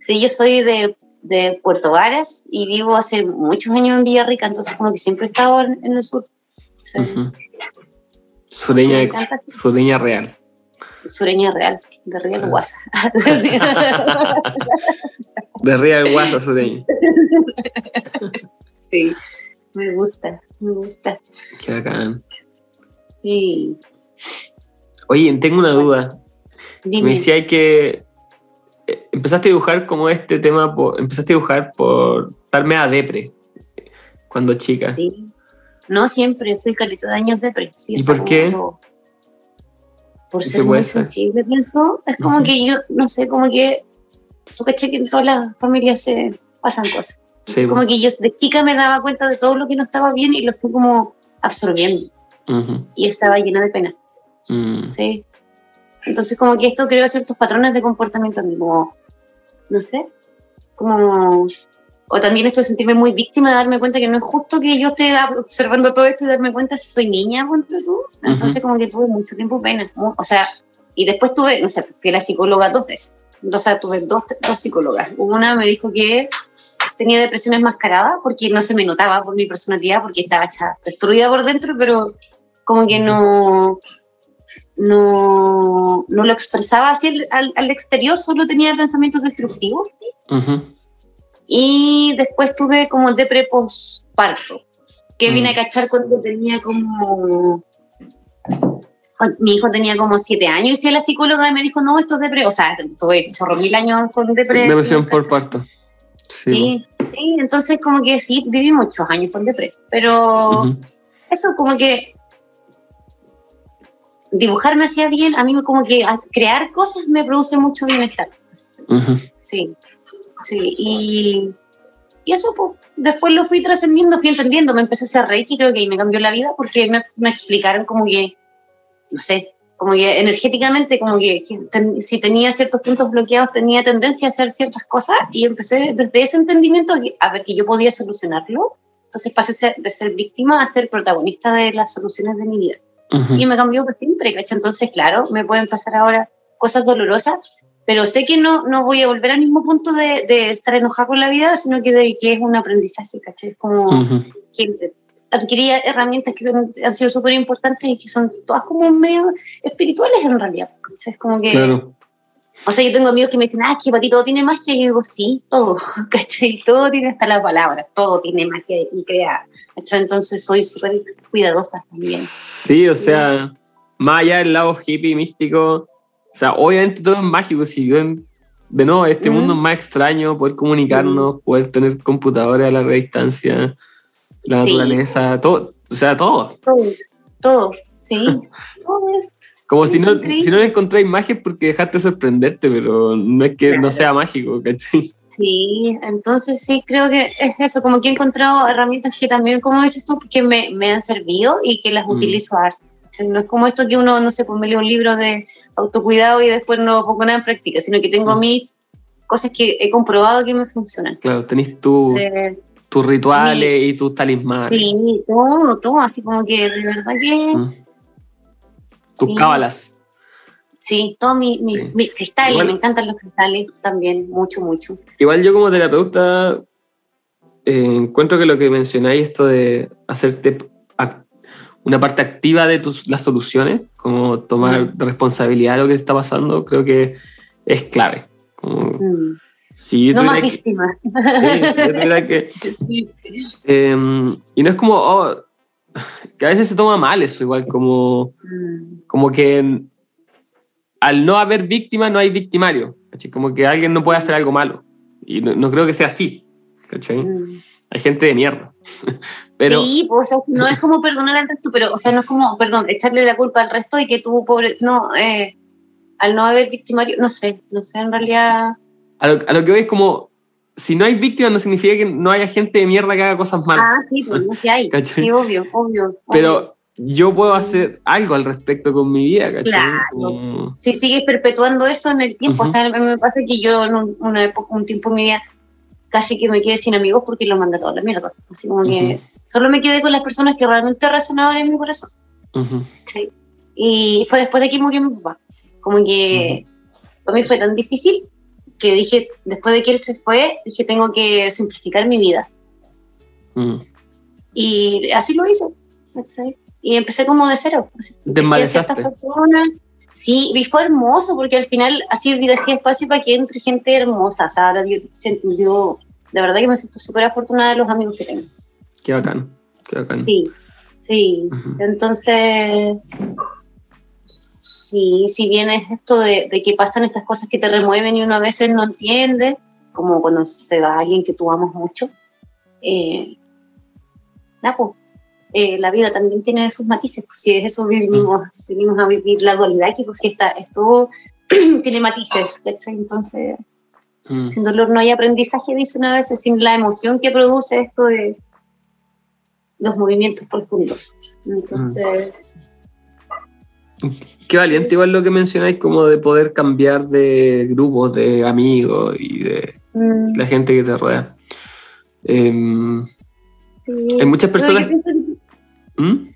Sí, yo soy de, de, Puerto Varas y vivo hace muchos años en Villarrica, entonces como que siempre he estado en, el sur. Sureña, sureña real. Sureña real, de Real ah. Guasa. de Real Guasa sureña. Sí. Me gusta, me gusta. Qué bacán. Sí. Oye, tengo una duda. Me decía que eh, empezaste a dibujar como este tema, empezaste a dibujar por darme a depre cuando chica. Sí. No siempre, fui caleta de años depre. ¿Y por qué? Por ser muy sensible, pienso. Es como que yo, no sé, como que tú caché que en todas las familias se pasan cosas como que yo de chica me daba cuenta de todo lo que no estaba bien y lo fui como absorbiendo. Y estaba llena de pena. Mm. Sí. Entonces como que esto creó ciertos patrones de comportamiento como, no sé, como... O también esto de sentirme muy víctima, de darme cuenta que no es justo que yo esté observando todo esto y darme cuenta si soy niña, ponte tú. Entonces como que tuve mucho tiempo pena. O sea, y después tuve, no sé, fui a la psicóloga dos veces. O sea, tuve dos, dos psicólogas. Una me dijo que tenía depresión enmascarada porque no se me notaba por mi personalidad, porque estaba hecha destruida por dentro, pero como que no, no, no lo expresaba así al, al, exterior, solo tenía pensamientos destructivos. Y después tuve como depre postparto, que vine a mm. cachar cuando tenía como mi hijo tenía como siete años y fui a la psicóloga y me dijo, no, esto es depre, o sea, tuve chorro mil años con depresión. Depresión por parto. Sí, sí, entonces como que sí, viví muchos años con depresión, pero eso como que dibujar me hacía bien, a mí como que crear cosas me produce mucho bienestar. Sí, sí, y, y eso pues, después lo fui trascendiendo, fui entendiendo, me empecé a hacer reiki, creo que ahí me cambió la vida porque me, me explicaron como que, no sé, como que energéticamente, como que, si tenía ciertos puntos bloqueados, tenía tendencia a hacer ciertas cosas y empecé desde ese entendimiento a ver que yo podía solucionarlo. Entonces pasé de ser víctima a ser protagonista de las soluciones de mi vida. Y me cambió por siempre. Entonces, claro, me pueden pasar ahora cosas dolorosas, pero sé que no, no voy a volver al mismo punto de, de estar enojada con la vida, sino que, de, que es un aprendizaje, ¿cachai? Como que adquiría herramientas que han sido súper importantes y que son todas como medio espirituales en realidad. Es como que... Claro. O sea, yo tengo amigos que me dicen, ah, que para ti todo tiene magia, y yo digo, sí, todo, ¿cachai? Todo tiene hasta la palabra, todo tiene magia y crea, Entonces soy súper cuidadosa también. Sí, o sea, más allá del lado hippie, místico, sea, obviamente todo es mágico, si de nuevo, este mundo es más extraño, poder comunicarnos, poder tener computadores a larga distancia, la naturaleza, todo, o sea, todo. Todo, todo, sí. todo es como si no, si no encontráis magia porque dejaste sorprenderte, pero no es que no sea mágico, ¿cachai? Sí, entonces sí, creo que es eso, como que he encontrado herramientas que también, como dices tú, que me, me han servido y que las mm. utilizo ahora. No es como esto que uno, no sé, pues me leo un libro de autocuidado y después no pongo nada en práctica, sino que tengo mis cosas que he comprobado que me funcionan. Claro, tenéis tú tus rituales y tus talismanes. Sí, todo, todo, así como que de verdad que... Mm. Tus cábalas. Sí, todos mis mi, cristales, me encantan los cristales también, mucho, mucho. Igual yo como terapeuta eh, encuentro que lo que mencionáis, esto de hacerte una parte activa de tus, las soluciones, como tomar responsabilidad de lo que está pasando, creo que es clave. Como, mm no más víctimas. Em, y no es como, oh, que a veces se toma mal eso, igual como, mm. como que al no haber víctima no hay victimario. Como que alguien no puede hacer algo malo. Y no, creo que sea así. Mm. Hay gente de mierda. pero, sí, pues, no es como perdonar al resto, pero, o sea, no es como, perdón, echarle la culpa al resto y que tú, pobre, no, eh, al no haber victimario, no sé, no sé, en realidad a lo, a lo que voy es como, si no hay víctimas no significa que no haya gente de mierda que haga cosas malas. Ah, sí, pues no sí hay. Sí, obvio, obvio. Pero yo puedo hacer algo al respecto con mi vida, ¿cachai? Claro. Si sigues perpetuando eso en el tiempo, o sea, me pasa que yo en una época, un tiempo en mi vida casi que me quedé sin amigos porque los mandé a toda la mierda. Así como que Solo me quedé con las personas que realmente resonaban en mi corazón. Y fue después de que murió mi papá. Como que para mí fue tan difícil que dije, después de que él se fue, dije, tengo que simplificar mi vida. Y así lo hice. Y empecé como de cero. Desmalezaste. Sí, y fue hermoso porque al final así dejé espacio para que entre gente hermosa. O sea, ahora yo, yo de verdad que me siento súper afortunada de los amigos que tengo. Qué bacán, qué bacán. Sí, sí. Entonces, sí, si bien es esto de, que pasan estas cosas que te remueven y uno a veces no entiende, como cuando se va alguien que tú amas mucho, eh, pues, eh, la vida también tiene sus matices, pues si es eso vivimos, venimos a vivir la dualidad, que pues si está, esto tiene matices, Entonces, mm. sin dolor no hay aprendizaje, dicen a veces, sin la emoción que produce esto de los movimientos profundos. Entonces... Qué valiente igual lo que mencionáis, como de poder cambiar de grupos, de amigos y de mm. la gente que te rodea. Em, hay muchas personas... ¿Mm?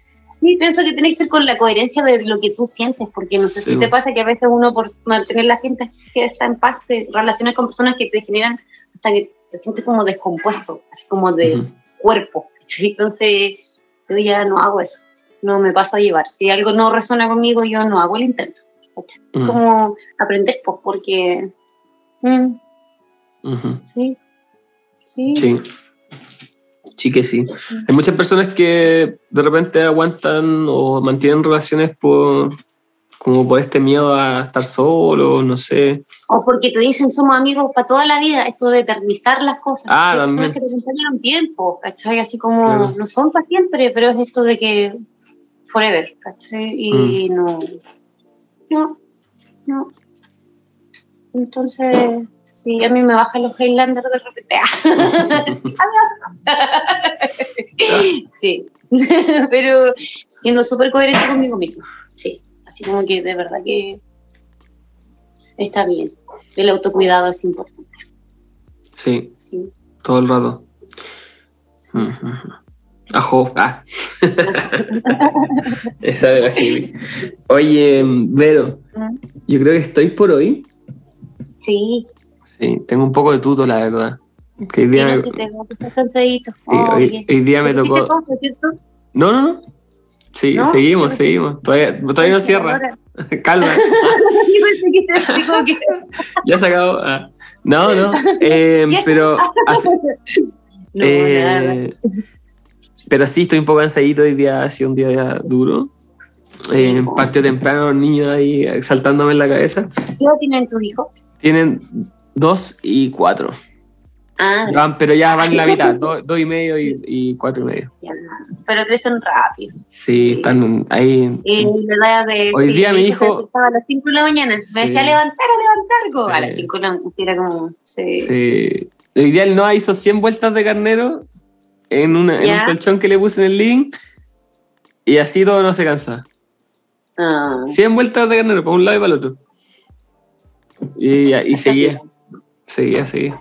Sí, pienso que tiene que ser con la coherencia de lo que tú sientes, porque no sé si te pasa que a veces uno por mantener la gente que está en paz te relacionas con personas que te generan hasta que te sientes como descompuesto, así como de cuerpo. Entonces, yo ya no hago eso, no me paso a llevar. Si algo no resuena conmigo, yo no hago el intento. Como aprender, pues, porque... Mm, sí. Sí. Sí. Sí que sí. Hay muchas personas que de repente aguantan o mantienen relaciones por como por este miedo a estar solo, no sé. O porque te dicen somos amigos para toda la vida, esto de eternizar las cosas. Ah, también. que te acompañan tiempo, ¿cachai? Así como no son para siempre, pero es esto de que forever, ¿cachai? Y mm. no, no, no. Entonces, Sí, a mí me bajan los Highlanders de repente. sí, pero siendo súper coherente conmigo mismo. Sí, así como que de verdad que está bien. El autocuidado es importante. Sí, sí. todo el rato. Ajo, ah. Esa de la Oye, Vero, ¿Mm? yo creo que estoy por hoy. Sí. Sí, tengo un poco de tuto, la verdad. Que hoy día me... hoy, día me tocó. No, no, no. Sí, seguimos, seguimos. Todavía, todavía no cierra. Calma. ya se acabó. Ah. No, no. Eh, pero. eh, pero sí, estoy un poco cansadito. Hoy día ha sido un día duro. Eh, partió temprano los niños ahí saltándome en la cabeza. ¿Qué tienen tus hijos? Tienen Dos y cuatro. Ah, pero ya van la mitad, dos, y medio y, cuatro y medio. pero crecen rápido. Sí, están ahí. Y la de, Hoy día mi hijo. Estaba a las 5 de la mañana. Me decía levantar, a levantar. A las 5 de la mañana. Era como. Sí. sí. Hoy día él no hizo 100 vueltas de carnero en, una, en un colchón que le puse en el link. Y así todo no se cansa. Ah. 100 vueltas de carnero para un lado y para el otro. Y, y seguía. Seguía, seguía.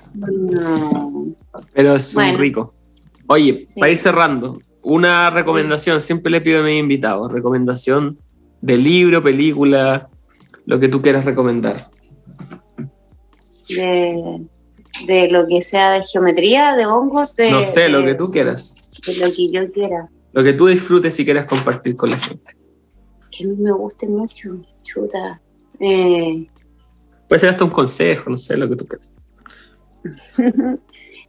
Pero es muy rico. Oye, para ir cerrando, una recomendación, siempre le pido a mis invitados, recomendación de libro, película, lo que tú quieras recomendar. De, lo que sea de geometría, de hongos, de... No sé, lo que tú quieras. De lo que yo quiera. Lo que tú disfrutes y quieras compartir con la gente. Que a mí me guste mucho, chuta. Eh, Puede ser hasta un consejo, no sé, lo que tú quieras.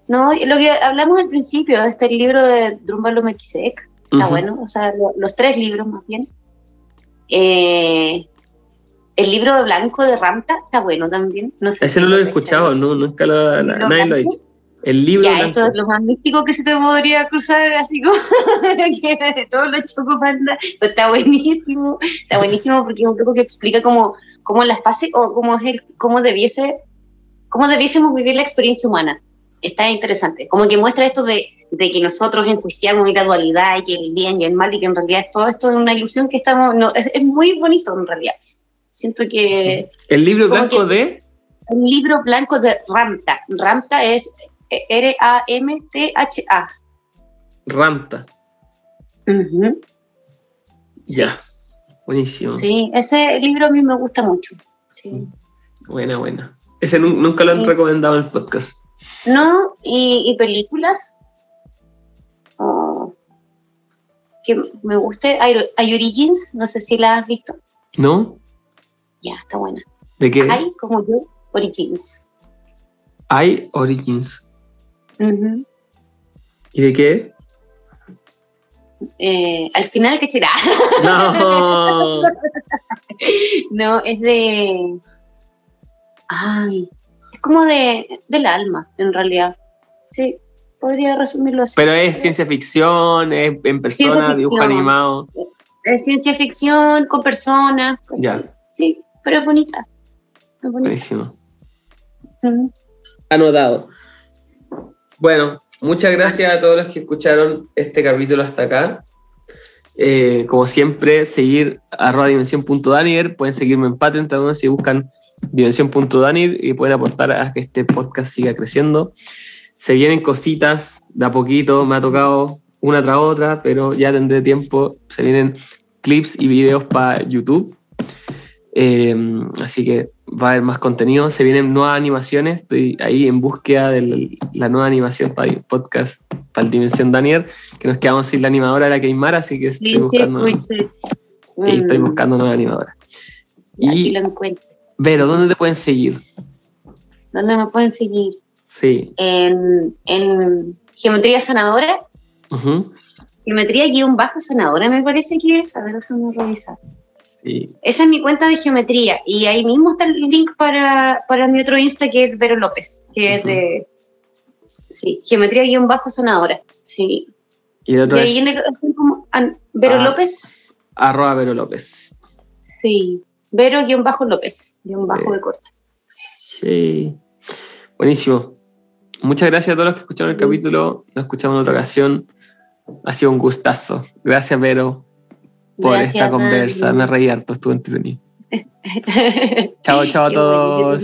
no, lo que hablamos al principio, este libro de Drumbalo Melchizedek, está bueno, o sea, los tres libros más bien. Eh, el libro de blanco de Ramta está bueno también. No sé Ese no lo he escuchado, no, nunca lo, nadie lo ha dicho. El libro ya, esto es lo más místico que se te podría cruzar, así como que todos los chocopanda. Pero está buenísimo, está buenísimo porque es un poco que explica cómo, cómo la fase o cómo, es el, cómo debiese cómo debiésemos vivir la experiencia humana. Está interesante. Como que muestra esto de, de que nosotros enjuiciamos la dualidad y que el bien y el mal y que en realidad todo esto es una ilusión que estamos... No, es, muy bonito en realidad. Siento que... ¿El libro blanco de...? El libro blanco de Ramta. Ramta es R-A-M-T-H-A. Ramta. Ya, buenísimo. Sí, ese libro a mí me gusta mucho. Sí. Buena, buena. Ese nunca lo han recomendado en el podcast. No, y, películas. que me guste. Hay, Origins, no sé si la has visto. ¿No? Ya, está buena. ¿De qué? Hay como yo, Origins. Hay Origins. ¿Y de qué? Eh, al final, ¿qué será? No. no, es de. Ay, es como de, del alma, en realidad. Sí, podría resumirlo así. Pero es ciencia ficción, es en persona, dibujo animado. Es ciencia ficción con personas. ya. Sí, pero es bonita. Buenísimo. Anotado. Bueno, muchas gracias a todos los que escucharon este capítulo hasta acá. Eh, como siempre, seguir arroba dimensión.daniel. Pueden seguirme en Patreon también si buscan dimensión.daniel y pueden aportar a que este podcast siga creciendo. Se vienen cositas de a poquito, me ha tocado una tras otra, pero ya tendré tiempo. Se vienen clips y videos para YouTube. Eh, así que va a haber más contenido. Se vienen nuevas animaciones. Estoy ahí en búsqueda de la, nueva animación para el podcast, para el Dimensión Daniel, que nos quedamos sin la animadora de la Keimara, así que estoy buscando. Sí, estoy mm. buscando nueva animadora. Y, lo encuentro. Vero, ¿dónde te pueden seguir? ¿Dónde me pueden seguir? Sí. En, Geometría Sanadora. Geometría guion bajo sanadora, me parece que es. A ver, vamos a revisar. Esa es mi cuenta de geometría y ahí mismo está el link para, para mi otro Insta que es Vero López, que es de... Sí, geometría-sanadora. Sí. Y el otro es... Vero ah, López. Arroba Vero López. Sí. Vero-López, guion bajo de corta. Sí. Buenísimo. Muchas gracias a todos los que escucharon el capítulo. Nos escuchamos en otra ocasión. Ha sido un gustazo. Gracias, Vero por esta conversa. Me reí harto, estuvo entretenido. chao, chao a todos.